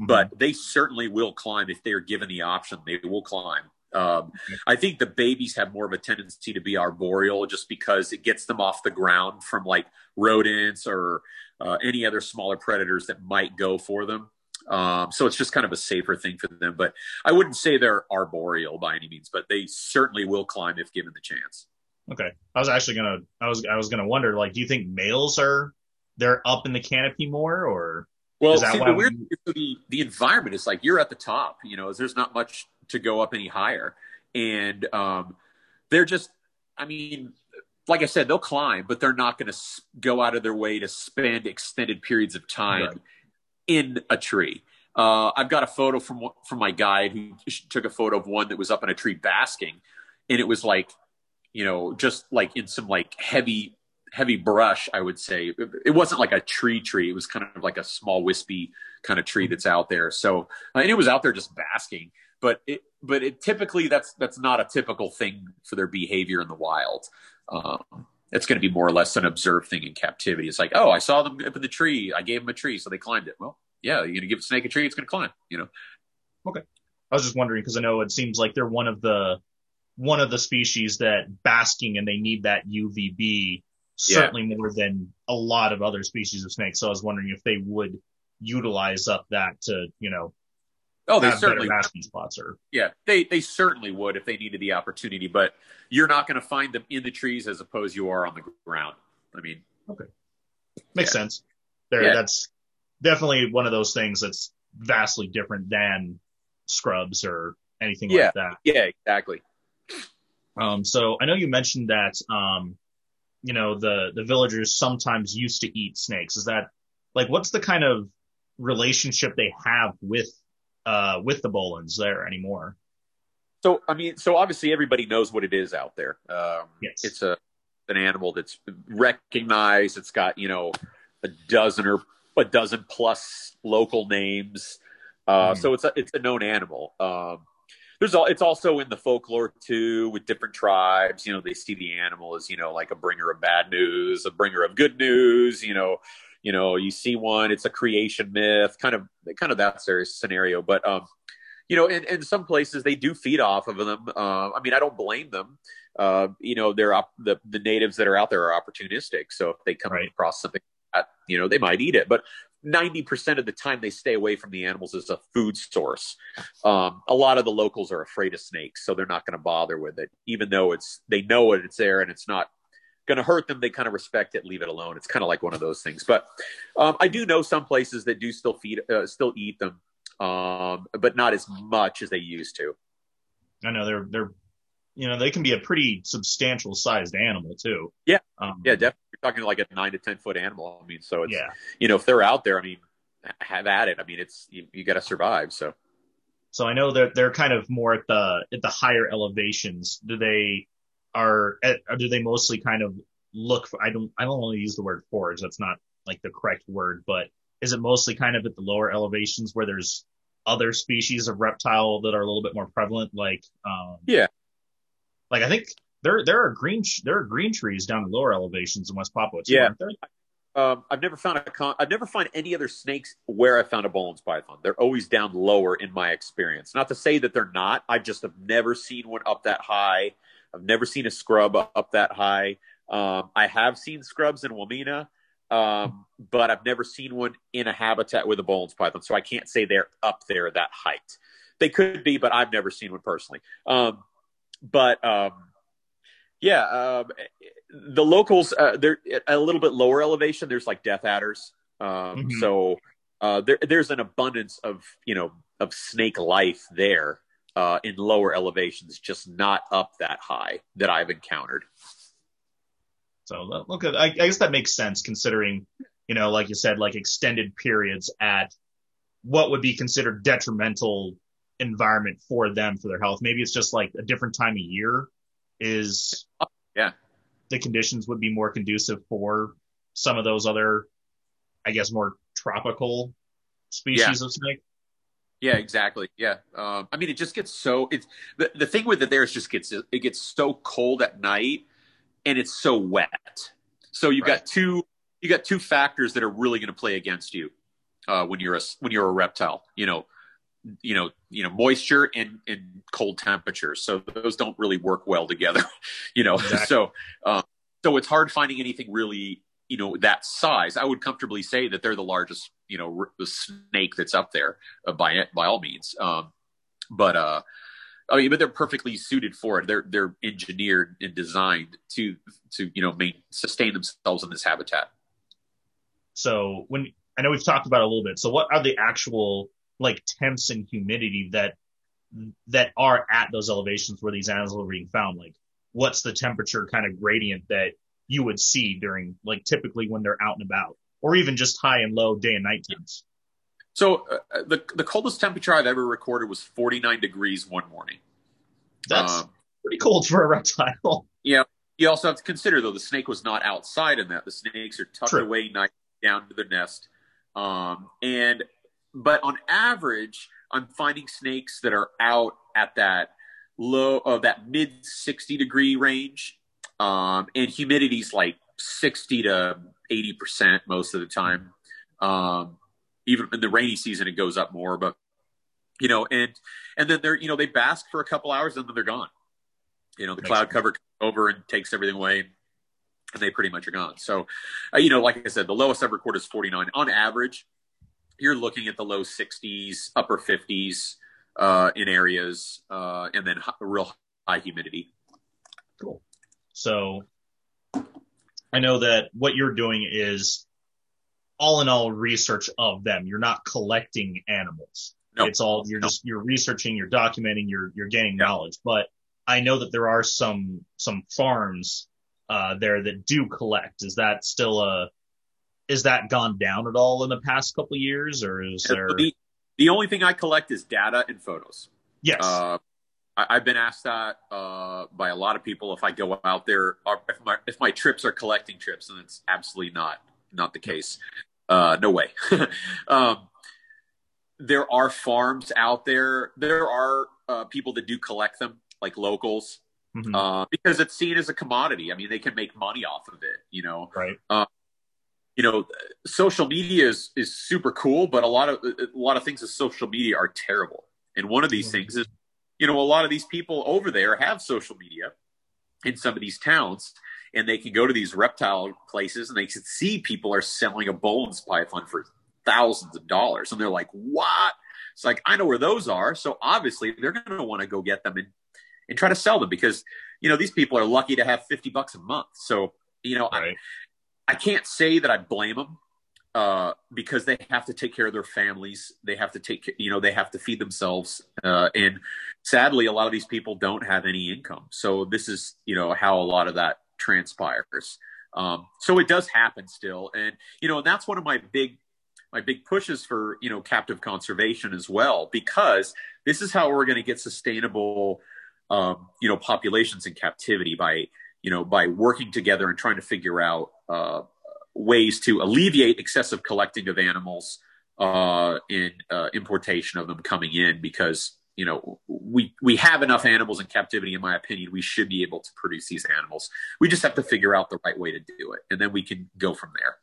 [SPEAKER 2] Mm-hmm. But they certainly will climb if they are given the option. They will climb. Um, I think the babies have more of a tendency to be arboreal just because it gets them off the ground from like rodents or uh, any other smaller predators that might go for them. Um, so it's just kind of a safer thing for them. But I wouldn't say they're arboreal by any means, but they certainly will climb if given the chance.
[SPEAKER 1] Okay. I was actually gonna, I was, I was gonna wonder, like, do you think males are, they're up in the canopy more or?
[SPEAKER 2] Well, see, the weird we... the, the environment is like you're at the top, you know, there's not much to go up any higher. And, um, they're just, I mean, like I said, they'll climb, but they're not going to go out of their way to spend extended periods of time right. in a tree. Uh, I've got a photo from from my guide who took a photo of one that was up in a tree basking, and it was like you know, just like in some like heavy, heavy brush, I would say. It wasn't like a tree tree. It was kind of like a small wispy kind of tree that's out there. So, uh, and it was out there just basking, but it, but it typically that's, that's not a typical thing for their behavior in the wild. Um, it's going to be more or less an observed thing in captivity. It's like, oh, I saw them up in the tree. I gave them a tree, so they climbed it. Well, yeah, you're going to give a snake a tree, it's going to climb, you know?
[SPEAKER 1] Okay. I was just wondering because I know it seems like they're one of the one of the species that basking and they need that UVB certainly yeah. more than a lot of other species of snakes. So I was wondering if they would utilize up that to, you know,
[SPEAKER 2] Oh, they certainly
[SPEAKER 1] basking spots or
[SPEAKER 2] yeah, they they certainly would if they needed the opportunity, but you're not going to find them in the trees as opposed you are on the ground. I mean,
[SPEAKER 1] okay, makes yeah. sense. There, yeah. that's definitely one of those things that's vastly different than scrubs or anything
[SPEAKER 2] yeah.
[SPEAKER 1] like that.
[SPEAKER 2] Yeah, exactly.
[SPEAKER 1] Um, so I know you mentioned that, um, you know, the, the villagers sometimes used to eat snakes. Is that like, what's the kind of relationship they have with, uh, with the Boelens there anymore?
[SPEAKER 2] So, I mean, so obviously everybody knows what it is out there. Um,
[SPEAKER 1] yes.
[SPEAKER 2] it's a, an animal that's recognized. It's got, you know, a dozen or a dozen plus local names. Uh, mm. so it's a, it's a known animal. Um, there's all it's also in the folklore too with different tribes. You know they see the animal as you know like a bringer of bad news a bringer of good news you know you know you see one it's a creation myth kind of kind of that scenario. But um you know in, in some places they do feed off of them. Uh, i mean i don't blame them. Uh, you know they're op- the, the natives that are out there are opportunistic. So if they come right. across something that, you know they might eat it. But 90% of the time they stay away from the animals as a food source. Um, a lot of the locals are afraid of snakes, so they're not going to bother with it, even though it's they know it, it's there and it's not going to hurt them. They kind of respect it, leave it alone. It's kind of like one of those things. But um, I do know some places that do still feed, uh, still eat them, um, but not as much as they used to.
[SPEAKER 1] I know they're they're you know they can be a pretty substantial sized animal too.
[SPEAKER 2] Yeah, um, yeah, definitely. You're talking like a nine to ten foot animal. I mean, so it's
[SPEAKER 1] yeah.
[SPEAKER 2] you know if they're out there, I mean, have at it. I mean, it's you, you got to survive. So,
[SPEAKER 1] so I know that they're kind of more at the at the higher elevations. Do they are or do they mostly kind of look for? I don't I don't want to use the word forage. That's not like the correct word, but is it mostly kind of at the lower elevations where there's other species of reptile that are a little bit more prevalent? Like, um,
[SPEAKER 2] yeah,
[SPEAKER 1] like I think there there are green there are green trees down in lower elevations in West Papua too,
[SPEAKER 2] yeah. Um, I've never found a con- I've never found any other snakes where I found a Boelen's python. They're always down lower in my experience. Not to say that they're not. I just have never seen one up that high. I've never seen a scrub up that high. Um, I have seen scrubs in Wamena, um, but I've never seen one in a habitat with a Boelen's python. So I can't say they're up there that height. They could be, but I've never seen one personally. Um, but um, yeah, um, the locals uh, they're a little bit lower elevation. There's like death adders, um, mm-hmm. so uh, there, there's an abundance of you know of snake life there uh, in lower elevations, just not up that high that I've encountered.
[SPEAKER 1] So look at I, I guess that makes sense considering you know like you said like extended periods at what would be considered detrimental environment for them for their health. Maybe it's just like a different time of year is
[SPEAKER 2] yeah
[SPEAKER 1] the conditions would be more conducive for some of those other I guess more tropical species yeah. of snake.
[SPEAKER 2] Yeah, exactly. Yeah, um, I mean, it just gets so it's the the thing with it there is just gets it gets so cold at night, and it's so wet. So you've right. got two you got two factors that are really going to play against you uh, when you're a when you're a reptile. You know, you know, you know, moisture and, and cold temperatures. So those don't really work well together, you know. Exactly. So, um, so it's hard finding anything really, you know, that size. I would comfortably say that they're the largest, you know, r- the snake that's up there uh, by by all means. Um, but uh, I mean, but they're perfectly suited for it. They're they're engineered and designed to to you know main, sustain themselves in this habitat.
[SPEAKER 1] So when I know we've talked about it a little bit. So what are the actual like temps and humidity that that are at those elevations where these animals are being found? Like, what's the temperature kind of gradient that you would see during, like, typically when they're out and about, or even just high and low day and night times?
[SPEAKER 2] So uh, the the coldest temperature I've ever recorded was 49 degrees one morning.
[SPEAKER 1] That's um, pretty cold for a reptile.
[SPEAKER 2] Yeah. You also have to consider though the snake was not outside in that. The snakes are tucked True. away night down to the nest. Um, and but on average, I'm finding snakes that are out at that low of uh, that mid 60 degree range. Um, and humidity's like 60 to 80% most of the time. Um, even in the rainy season, it goes up more, but you know, and, and then they're, you know, they bask for a couple hours and then they're gone. You know, the cloud cover over and takes everything away and they pretty much are gone. So, uh, you know, like I said, the lowest ever recorded is 49 on average you're looking at the low 60s, upper 50s uh, in areas, uh, and then real high humidity.
[SPEAKER 1] Cool. So I know that what you're doing is all in all research of them. You're not collecting animals. No. It's all you're no. just you're researching, you're documenting, you're you're gaining yeah. knowledge. But I know that there are some some farms uh, there that do collect. Is that still a is that gone down at all in the past couple years, or is there?
[SPEAKER 2] The, the only thing I collect is data and photos.
[SPEAKER 1] Yes.
[SPEAKER 2] Uh, I, have been asked that uh, by a lot of people if I go out there, if my if my trips are collecting trips, and it's absolutely not not the case. Uh, no way. um, there are farms out there. There are uh, people that do collect them, like locals, mm-hmm. Uh, because it's seen as a commodity. I mean, they can make money off of it. You know,
[SPEAKER 1] right?
[SPEAKER 2] Uh, you know, social media is is super cool, but a lot of a lot of things of social media are terrible. And one of these mm-hmm. things is, you know, a lot of these people over there have social media in some of these towns, and they can go to these reptile places and they can see people are selling a Boelen's python for thousands of dollars, and they're like, "What?" It's like I know where those are, so obviously they're going to want to go get them and and try to sell them because you know these people are lucky to have fifty bucks a month. So you know, right. I can't say that I blame them uh, because they have to take care of their families. They have to take, you know, they have to feed themselves. Uh, and sadly, a lot of these people don't have any income. So this is, you know, how a lot of that transpires. Um, so it does happen still. And, you know, and that's one of my big, my big pushes for you know captive conservation as well because this is how we're going to get sustainable um, you know populations in captivity by you know by working together and trying to figure out uh, ways to alleviate excessive collecting of animals uh, and uh, importation of them coming in because you know we we have enough animals in captivity in my opinion we should be able to produce these animals we just have to figure out the right way to do it and then we can go from there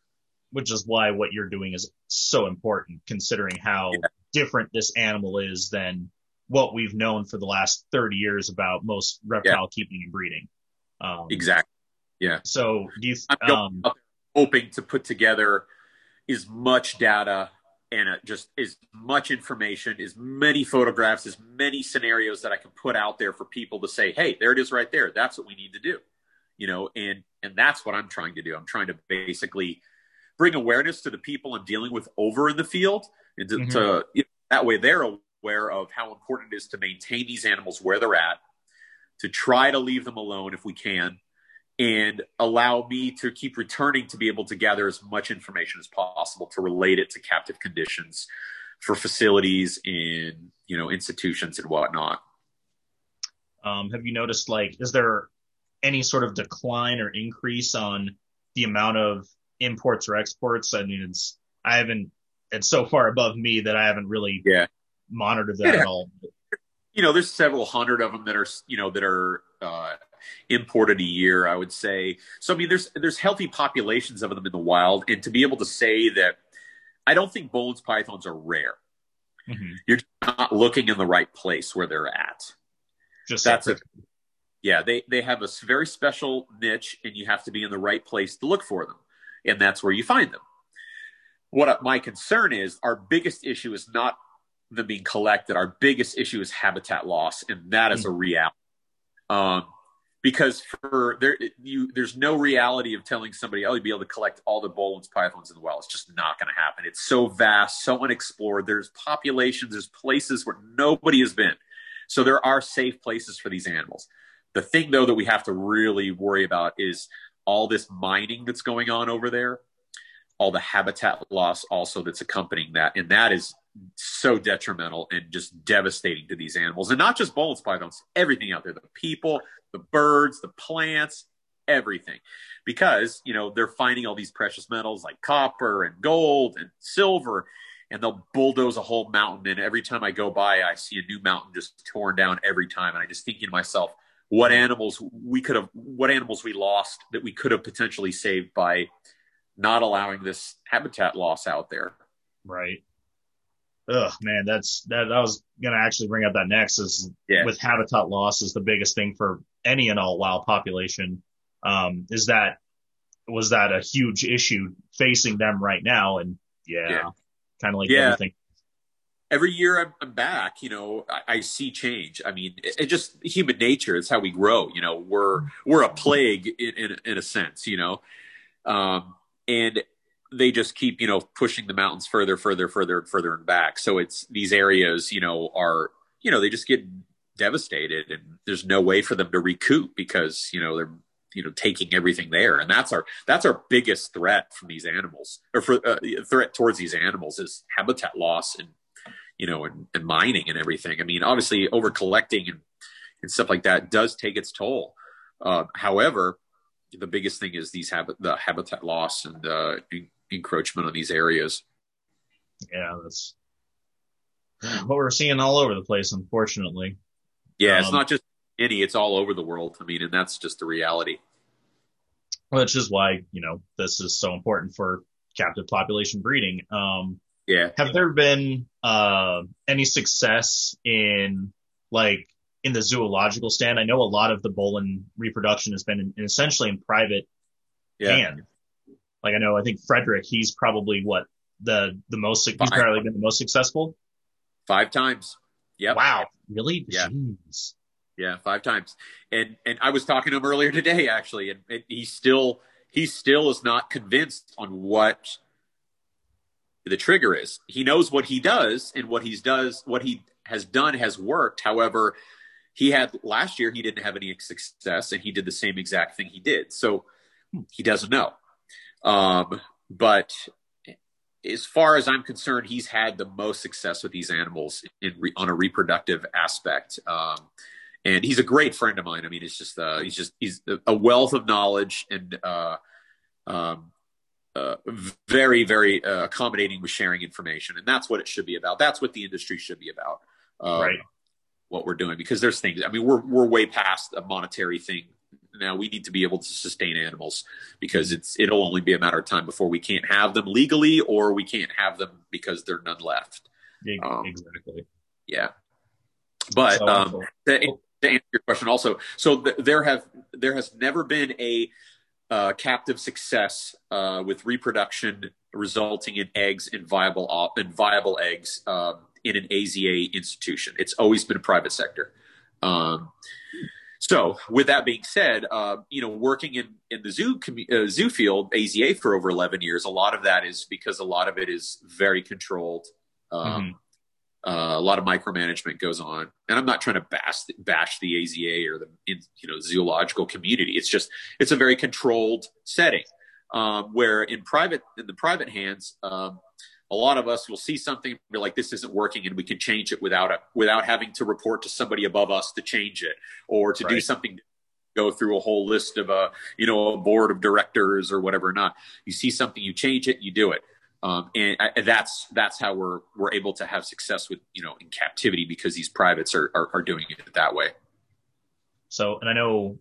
[SPEAKER 1] which is why what you're doing is so important considering how yeah. different this animal is than what we've known for the last 30 years about most reptile yeah. keeping and breeding
[SPEAKER 2] um, exactly yeah
[SPEAKER 1] so do you
[SPEAKER 2] um, hoping to put together as much data and uh, just as much information, as many photographs, as many scenarios that I can put out there for people to say, "Hey, there it is, right there. That's what we need to do." You know, and and that's what I'm trying to do. I'm trying to basically bring awareness to the people I'm dealing with over in the field, and to, mm-hmm. to you know, that way they're aware of how important it is to maintain these animals where they're at, to try to leave them alone if we can, and allow me to keep returning to be able to gather as much information as possible to relate it to captive conditions for facilities in you know institutions and whatnot.
[SPEAKER 1] Um, have you noticed like is there any sort of decline or increase on the amount of imports or exports? I mean, it's I haven't it's so far above me that I haven't really
[SPEAKER 2] yeah.
[SPEAKER 1] monitored that yeah. at all.
[SPEAKER 2] You know, there's several hundred of them that are you know that are uh, imported a year, I would say. So I mean, there's there's healthy populations of them in the wild, and to be able to say that, I don't think Boelen's pythons are rare. Mm-hmm. You're not looking in the right place where they're at.
[SPEAKER 1] Just that's it.
[SPEAKER 2] Yeah, they they have a very special niche, and you have to be in the right place to look for them, and that's where you find them. What my concern is, our biggest issue is not them being collected. Our biggest issue is habitat loss, and that is a reality. Um, because for there you there's no reality of telling somebody oh you'd be able to collect all the Boelen's pythons in the well. It's just not going to happen. It's so vast, so unexplored. There's populations, there's places where nobody has been. So there are safe places for these animals. The thing though that we have to really worry about is all this mining that's going on over there, all the habitat loss also that's accompanying that, and that is so detrimental and just devastating to these animals. And not just Boelen's pythons everything out there. The people the birds the plants everything. Because you know they're finding all these precious metals like copper and gold and silver and they'll bulldoze a whole mountain. And every time i go by i see a new mountain just torn down every time. And i just thinking to myself what animals we could have what animals we lost that we could have potentially saved by not allowing this habitat loss out there.
[SPEAKER 1] Right Ugh, man, that's that. I was gonna actually bring up that next is
[SPEAKER 2] yeah.
[SPEAKER 1] with habitat loss is the biggest thing for any and all wild population. Um, is that was that a huge issue facing them right now? And yeah, yeah. kind of like yeah. everything.
[SPEAKER 2] Every year I'm, I'm back, you know, I, I, see change. I mean, it, it, just human nature. It's how we grow. You know, we're we're a plague in in, in a sense. You know, um, and they just keep you know pushing the mountains further further further further and back. So it's these areas you know are you know they just get devastated and there's no way for them to recoup because you know they're you know taking everything there. And that's our that's our biggest threat from these animals or for uh, threat towards these animals is habitat loss and you know and, and mining and everything. I mean obviously over collecting and, and stuff like that does take its toll. Uh, however the biggest thing is these habit the habitat loss and uh, encroachment on these areas.
[SPEAKER 1] Yeah, that's what we're seeing all over the place, unfortunately.
[SPEAKER 2] Yeah, it's um, not just any; it's all over the world. I mean, and that's just the reality.
[SPEAKER 1] Which is why you know this is so important for captive population breeding. Um,
[SPEAKER 2] yeah.
[SPEAKER 1] Have there been uh, any success in like in the zoological stand? I know a lot of the Boelen reproduction has been in, essentially in private yeah. hand. Like I know, I think Frederick, he's probably what the the most he's probably been the most successful.
[SPEAKER 2] Five times. Yeah.
[SPEAKER 1] Wow. Really?
[SPEAKER 2] Yeah. Jeez. Yeah, five times. And and I was talking to him earlier today actually, and, and he still he still is not convinced on what the trigger is. He knows what he does and what he's does what he has done has worked. However, he had last year he didn't have any success and he did the same exact thing he did. So hmm. he doesn't know. Um, but as far as I'm concerned, he's had the most success with these animals re, on a reproductive aspect. Um, and he's a great friend of mine. I mean, it's just uh, he's just he's a wealth of knowledge and uh, um, uh, very very uh, accommodating with sharing information, and that's what it should be about. That's what the industry should be about.
[SPEAKER 1] Um, right.
[SPEAKER 2] What we're doing because there's things. I mean, we're we're way past a monetary thing now. We need to be able to sustain animals because it's it'll only be a matter of time before we can't have them legally or we can't have them because there are none left.
[SPEAKER 1] Um, exactly.
[SPEAKER 2] Yeah. But so, um, to, to answer your question also so th- there have there has never been a uh, captive success uh, with reproduction resulting in eggs and viable and viable eggs um, in an AZA institution. It's always been a private sector. Um, so, with that being said, uh, you know, working in in the zoo uh, zoo field, AZA for over eleven years, a lot of that is because a lot of it is very controlled. Um, mm-hmm. Uh, a lot of micromanagement goes on, and I'm not trying to bash, bash the AZA or the you know zoological community. It's just it's a very controlled setting um, where in private in the private hands, um, a lot of us will see something be like this isn't working, and we can change it without a, without having to report to somebody above us to change it or to right. do something go through a whole list of a you know a board of directors or whatever not you see something you change it you do it um, and I, that's that's how we're we're able to have success with you know in captivity because these privates are, are, are doing it that way.
[SPEAKER 1] So, and I know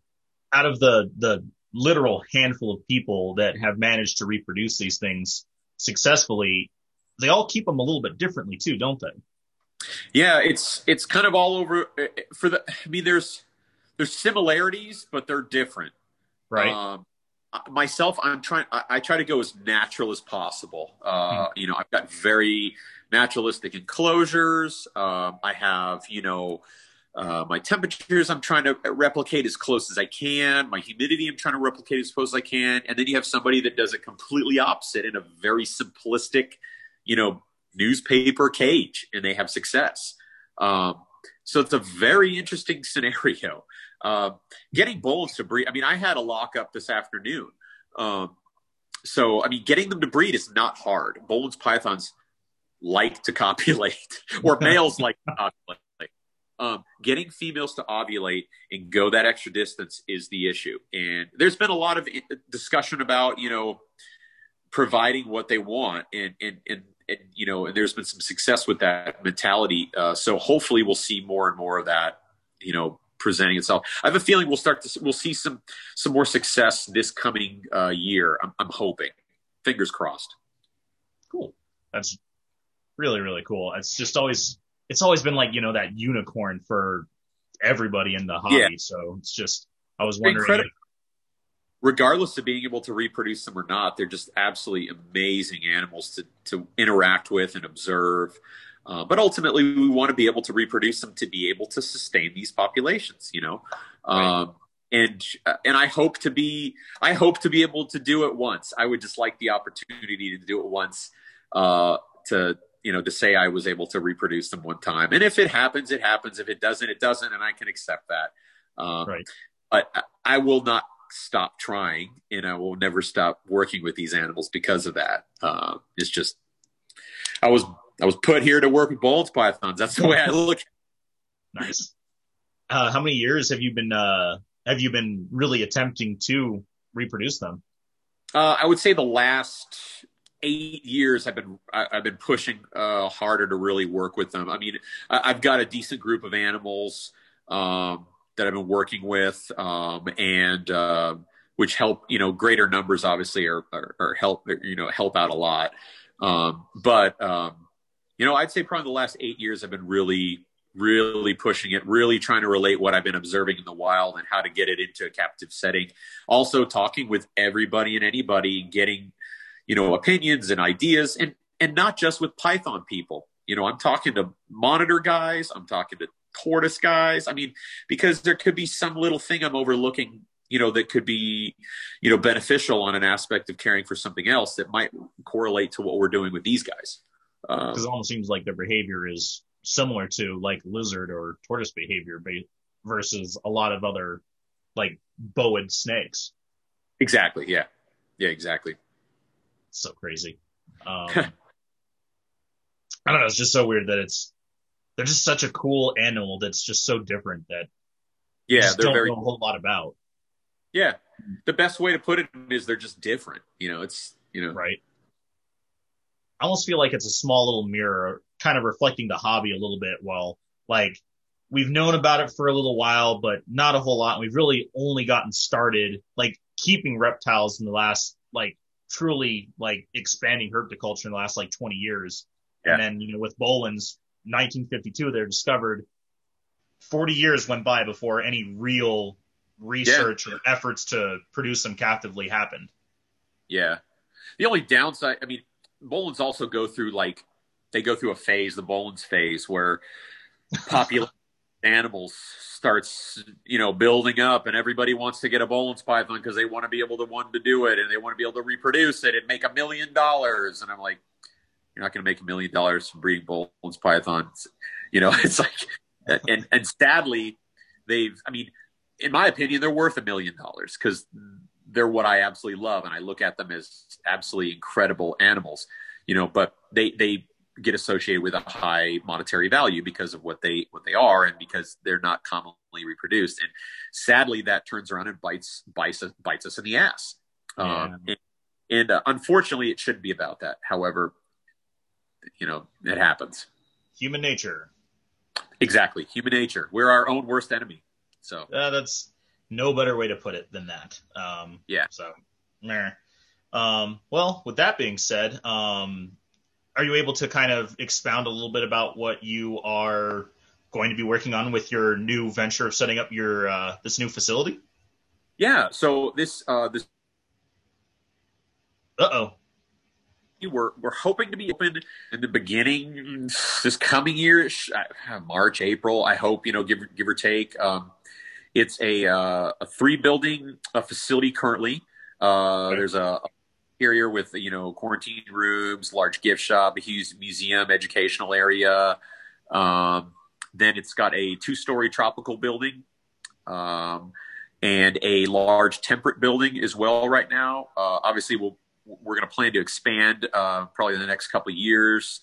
[SPEAKER 1] out of the the literal handful of people that have managed to reproduce these things successfully, they all keep them a little bit differently too, don't they?
[SPEAKER 2] Yeah, it's it's kind of all over eh, eh, for the. I mean, there's there's similarities, but they're different.
[SPEAKER 1] Right. Um,
[SPEAKER 2] myself, I'm trying. I, I, try to go as natural as possible. Uh, mm-hmm. You know, I've got very naturalistic enclosures. Um, I have, you know, uh, my temperatures I'm trying to replicate as close as I can. My humidity I'm trying to replicate as close as I can. And then you have somebody that does it completely opposite in a very simplistic, you know, newspaper cage, and they have success. Um, so it's a very interesting scenario. Uh, getting Boelens to breed. I mean, I had a lockup this afternoon. Um, so, I mean, getting them to breed is not hard. Boelen's pythons like to copulate, or males like to copulate. Um, getting females to ovulate and go that extra distance is the issue. And there's been a lot of discussion about, you know, providing what they want. And, and, and you know, and there's been some success with that mentality. Uh, so hopefully we'll see more and more of that, you know, presenting itself. I have a feeling we'll start to we'll see some some more success this coming uh, year. I'm, I'm hoping. Fingers crossed.
[SPEAKER 1] Cool. That's really really cool. It's just always it's always been like you know that unicorn for everybody in the hobby. Yeah. So it's just I was wondering.
[SPEAKER 2] Regardless of being able to reproduce them or not, they're just absolutely amazing animals to to interact with and observe. Uh, but ultimately, we want to be able to reproduce them to be able to sustain these populations. You know, right. um, and uh, and I hope to be I hope to be able to do it once. I would just like the opportunity to do it once. Uh, to you know to say I was able to reproduce them one time, and if it happens, it happens. If it doesn't, it doesn't, and I can accept that. Um, right. But I will not stop trying, and I will never stop working with these animals because of that. Uh, it's just I was I was put here to work with Boelen's pythons. That's the way I look.
[SPEAKER 1] nice. Uh, how many years have you been uh, have you been really attempting to reproduce them?
[SPEAKER 2] Uh, I would say the last eight years I've been I, have been pushing uh, harder to really work with them. I mean, I, have got a decent group of animals um, that I've been working with, um, and uh, which help you know greater numbers obviously are, are, are help you know help out a lot. Um, but um, you know, I'd say probably the last eight years I've been really, really pushing it, really trying to relate what I've been observing in the wild and how to get it into a captive setting. Also talking with everybody and anybody, getting, you know, opinions and ideas and, and not just with Python people. You know, I'm talking to monitor guys. I'm talking to tortoise guys. I mean, because there could be some little thing I'm overlooking you know that could be you know beneficial on an aspect of caring for something else that might correlate to what we're doing with these guys
[SPEAKER 1] because um, it almost seems like their behavior is similar to like lizard or tortoise behavior versus a lot of other like boid snakes.
[SPEAKER 2] Exactly. Yeah. Yeah. Exactly.
[SPEAKER 1] So crazy. Um, I don't know. It's just so weird that it's they're just such a cool animal that's just so different that
[SPEAKER 2] Yeah, they're
[SPEAKER 1] don't
[SPEAKER 2] very
[SPEAKER 1] know a whole lot about.
[SPEAKER 2] yeah. The best way to put it is they're just different. You know, it's you know
[SPEAKER 1] right? I almost feel like it's a small little mirror, kind of reflecting the hobby a little bit. While like we've known about it for a little while, but not a whole lot. We've really only gotten started, like keeping reptiles in the last, like truly like expanding herpetoculture in the last like 20 years.
[SPEAKER 2] Yeah.
[SPEAKER 1] And then, you know, with Boelen's 1952, they're discovered 40 years went by before any real research or efforts to produce them captively happened.
[SPEAKER 2] Yeah. The only downside, I mean, Boelens also go through like they go through a phase, the Boelens phase, where population animals starts, you know, building up, and everybody wants to get a Boelen's python because they want to be able to one to do it, and they want to be able to reproduce it and make a million dollars. And I'm like, you're not going to make a million dollars from breeding Boelen's pythons. You know, it's like, and and sadly, they've. I mean, in my opinion, they're worth a million dollars because they're what I absolutely love, and I look at them as absolutely incredible animals. You know, but they they get associated with a high monetary value because of what they what they are, and because they're not commonly reproduced. And sadly, that turns around and bites bites us, bites us in the ass.
[SPEAKER 1] Yeah.
[SPEAKER 2] Um, and and uh, unfortunately, it shouldn't be about that. However, you know, it happens.
[SPEAKER 1] Human nature.
[SPEAKER 2] Exactly, human nature. We're our own worst enemy. So
[SPEAKER 1] Uh, that's no better way to put it than that. Um,
[SPEAKER 2] Yeah.
[SPEAKER 1] So, meh. Um, well, with that being said, um, are you able to kind of expound a little bit about what you are going to be working on with your new venture of setting up your uh, this new facility?
[SPEAKER 2] yeah, so this uh, this
[SPEAKER 1] Uh oh.
[SPEAKER 2] We're we're hoping to be open in the beginning this coming year, uh, March, April. I hope you know, give give or take. Um, it's a uh, a three building a facility currently. Uh. There's a area with you know quarantine rooms, large gift shop, a huge museum, educational area. Um, then it's got a two story tropical building. Um, and a large temperate building as well right now. Uh, obviously, we'll we're going to plan to expand uh, probably in the next couple of years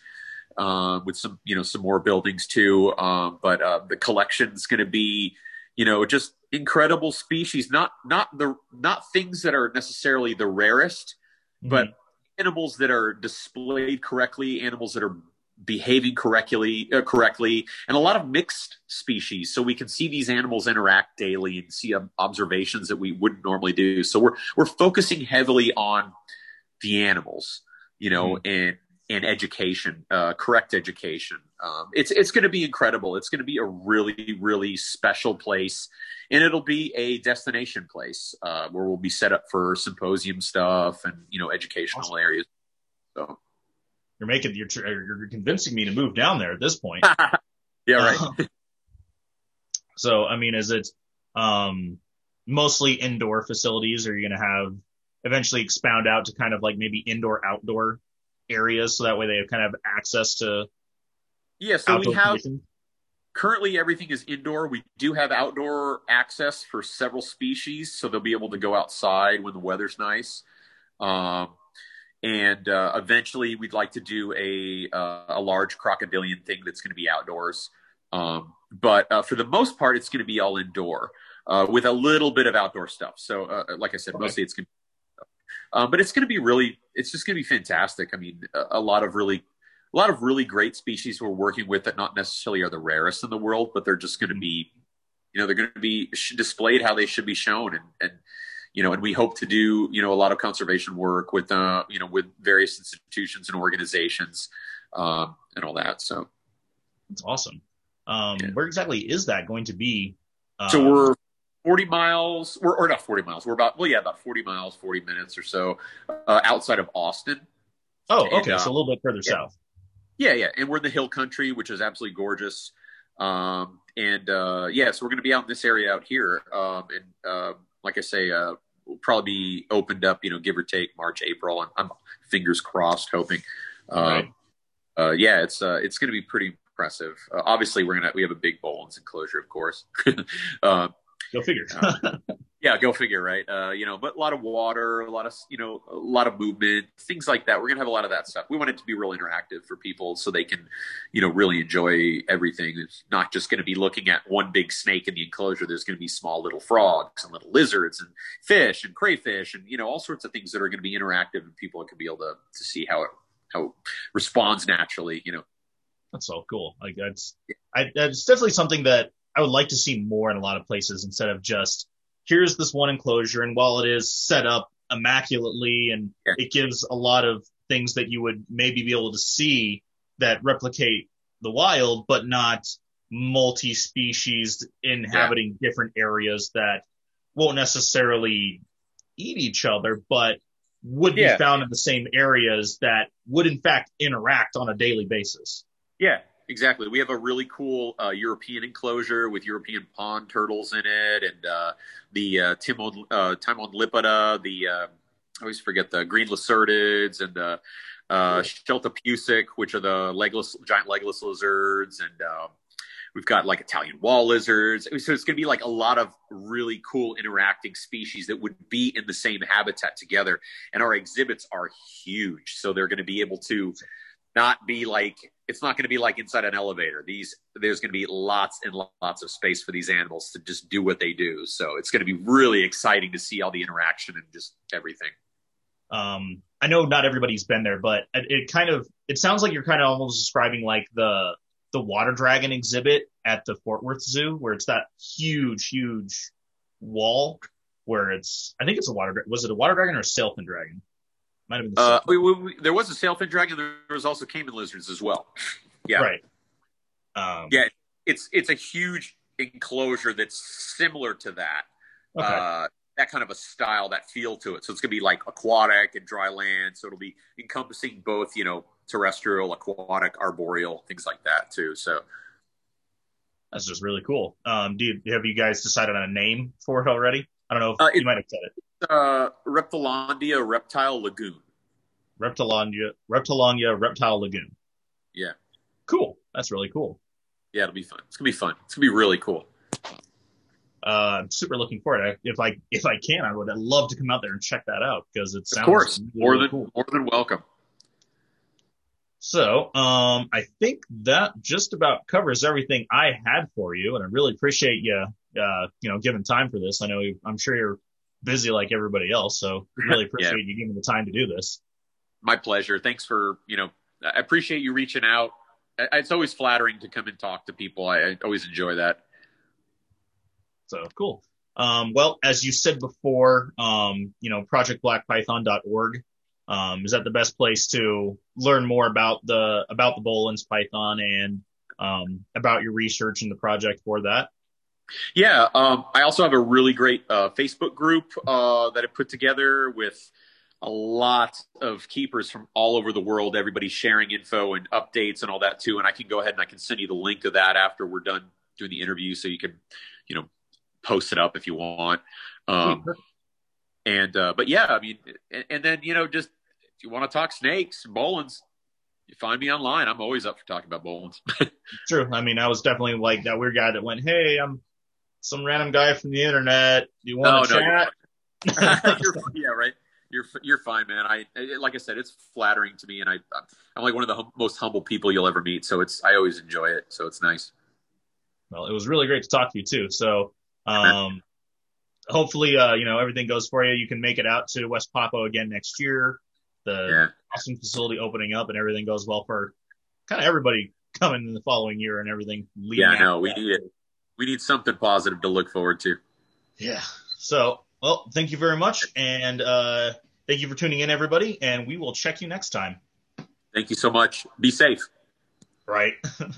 [SPEAKER 2] uh, with some you know some more buildings too. Um, but uh, the collection is going to be you know just incredible species, not not the not things that are necessarily the rarest, but animals that are displayed correctly, animals that are behaving correctly, uh, correctly, and a lot of mixed species. So we can see these animals interact daily and see um, observations that we wouldn't normally do. So we're we're focusing heavily on the animals, you know, and and education, uh, correct education. Um, it's it's going to be incredible. It's going to be a really really special place, and it'll be a destination place uh, where we'll be set up for symposium stuff and you know educational areas. So
[SPEAKER 1] You're making you're you're convincing me to move down there at this point.
[SPEAKER 2] yeah, right.
[SPEAKER 1] Uh, so, I mean, is it um, mostly indoor facilities, or are you going to have eventually expound out to kind of like maybe indoor outdoor areas, so that way they have kind of access to
[SPEAKER 2] Yeah, so we have
[SPEAKER 1] conditions?
[SPEAKER 2] currently everything is indoor. We do have outdoor access for several species, so they'll be able to go outside when the weather's nice. Um, and uh, eventually, we'd like to do a uh, a large crocodilian thing that's going to be outdoors. Um, but uh, for the most part, it's going to be all indoor uh, with a little bit of outdoor stuff. So, uh, like I said,
[SPEAKER 1] Okay.
[SPEAKER 2] mostly it's going to. Um, but it's going to be really, it's just going to be fantastic. I mean, a, a lot of really a lot of really great species we're working with that not necessarily are the rarest in the world, but they're just going to be, you know, they're going to be displayed how they should be shown, and and you know, and we hope to do you know a lot of conservation work with uh you know with various institutions and organizations, um, and all that. So
[SPEAKER 1] That's awesome. Um,
[SPEAKER 2] Yeah.
[SPEAKER 1] Where exactly is that going to be? Um,
[SPEAKER 2] so we're. 40 miles, we're, or not 40 miles. We're about, well, yeah, about 40 miles, 40 minutes or so uh, outside of Austin.
[SPEAKER 1] oh,
[SPEAKER 2] and,
[SPEAKER 1] okay,
[SPEAKER 2] uh,
[SPEAKER 1] so a little bit further
[SPEAKER 2] yeah.
[SPEAKER 1] south.
[SPEAKER 2] Yeah, yeah, and we're in the hill country, which is absolutely gorgeous. Um, and uh, yeah, so we're going to be out in this area out here, um, and uh, like I say, uh, we'll probably be opened up, you know, give or take March, April. I'm, I'm fingers crossed, hoping. Um,
[SPEAKER 1] Right.
[SPEAKER 2] uh, yeah, it's uh, it's going to be pretty impressive. Uh, obviously, we're gonna we have a big Boelen's enclosure, of course. uh,
[SPEAKER 1] Go figure.
[SPEAKER 2] Yeah, go figure, right? Uh, you know, but a lot of water, a lot of you know, a lot of movement, things like that. We're gonna have a lot of that stuff. We want it to be real interactive for people, so they can, you know, really enjoy everything. It's not just going to be looking at one big snake in the enclosure. There's going to be small little frogs and little lizards and fish and crayfish and you know all sorts of things that are going to be interactive and people can be able to to see how it how it responds naturally. You know,
[SPEAKER 1] that's so cool. Like that's, I, that's definitely something that I would like to see more in a lot of places instead of just here's this one enclosure, and while it is set up immaculately and yeah. it gives a lot of things that you would maybe be able to see that replicate the wild, but not multi-species inhabiting yeah. different areas that won't necessarily eat each other, but would yeah. be found in the same areas that would in fact interact on a daily basis.
[SPEAKER 2] Yeah, exactly. We have a really cool uh, European enclosure with European pond turtles in it, and uh, the uh, Timon uh, Timon lepida, the uh, I always forget the green lacertids, and the uh, Sheltopusik, which are the legless giant legless lizards, and um, we've got like Italian wall lizards. So it's going to be like a lot of really cool interacting species that would be in the same habitat together. And our exhibits are huge, so they're going to be able to not be like it's not going to be like inside an elevator. These there's going to be lots and lots of space for these animals to just do what they do. So it's going to be really exciting to see all the interaction and just everything.
[SPEAKER 1] Um, I know not everybody's been there, but it, it kind of it sounds like you're kind of almost describing like the the water dragon exhibit at the Fort Worth Zoo, where it's that huge, huge wall where it's I think it's a water was it a water dragon or a sailfin dragon?
[SPEAKER 2] Might have been. The uh, we, we, there was a sailfin dragon. There was also caiman lizards as well. Yeah.
[SPEAKER 1] Right.
[SPEAKER 2] Um, yeah, it's it's a huge enclosure that's similar to that. Okay. Uh, that kind of a style, that feel to it. So it's going to be like aquatic and dry land. So it'll be encompassing both, you know, terrestrial, aquatic, arboreal, things like that too. So
[SPEAKER 1] that's just really cool. Um, do you, have you guys decided on a name for it already? I don't know if uh, you might have said it
[SPEAKER 2] uh, Reptilandia Reptile Lagoon.
[SPEAKER 1] Reptilandia, Reptilandia Reptile Lagoon.
[SPEAKER 2] Yeah.
[SPEAKER 1] Cool. That's really cool.
[SPEAKER 2] Yeah, it'll be fun. It's gonna be fun. It's gonna be really cool.
[SPEAKER 1] Uh, I'm super looking forward. If I if I can, I would love to come out there and check that out because it sounds
[SPEAKER 2] of course
[SPEAKER 1] really,
[SPEAKER 2] more than
[SPEAKER 1] cool.
[SPEAKER 2] more than welcome.
[SPEAKER 1] So, um, I think that just about covers everything I had for you, and I really appreciate you, uh, you know, giving time for this. I know I'm sure you're busy like everybody else. So really appreciate yeah. you giving the time to do this.
[SPEAKER 2] My pleasure. Thanks for, you know, I appreciate you reaching out. It's always flattering to come and talk to people. I, I always enjoy that.
[SPEAKER 1] So cool. Um, well, as you said before, um, you know, projectblackpython.org, um, is that the best place to learn more about the, about the Boelen's Python and, um, about your research and the project for that?
[SPEAKER 2] Yeah, um, I also have a really great uh, Facebook group uh, that I put together with a lot of keepers from all over the world. Everybody's sharing info and updates and all that too. And I can go ahead and I can send you the link to that after we're done doing the interview, so you can, you know, post it up if you want. Um, and uh, but yeah, I mean, and, and, then you know, just if you want to talk snakes, Boelen's, you find me online. I'm always up for talking about Boelen's.
[SPEAKER 1] True. I mean, I was definitely like that weird guy that went, "Hey, I'm some random guy from the internet. You want to no, chat?
[SPEAKER 2] You're, yeah, right. You're you're fine, man. I like I said, it's flattering to me, and I I'm like one of the hum- most humble people you'll ever meet. So it's I always enjoy it. So it's nice.
[SPEAKER 1] Well, it was really great to talk to you too. So um, hopefully, uh, you know everything goes for you. You can make it out to West Papua again next year. The yeah. awesome facility opening up, and everything goes well for kind of everybody coming in the following year, and everything.
[SPEAKER 2] Yeah, no, we need it we need something positive to look forward to.
[SPEAKER 1] Yeah. So, well, thank you very much. And uh, thank you for tuning in, everybody. And we will check you next time.
[SPEAKER 2] Thank you so much. Be safe.
[SPEAKER 1] Right.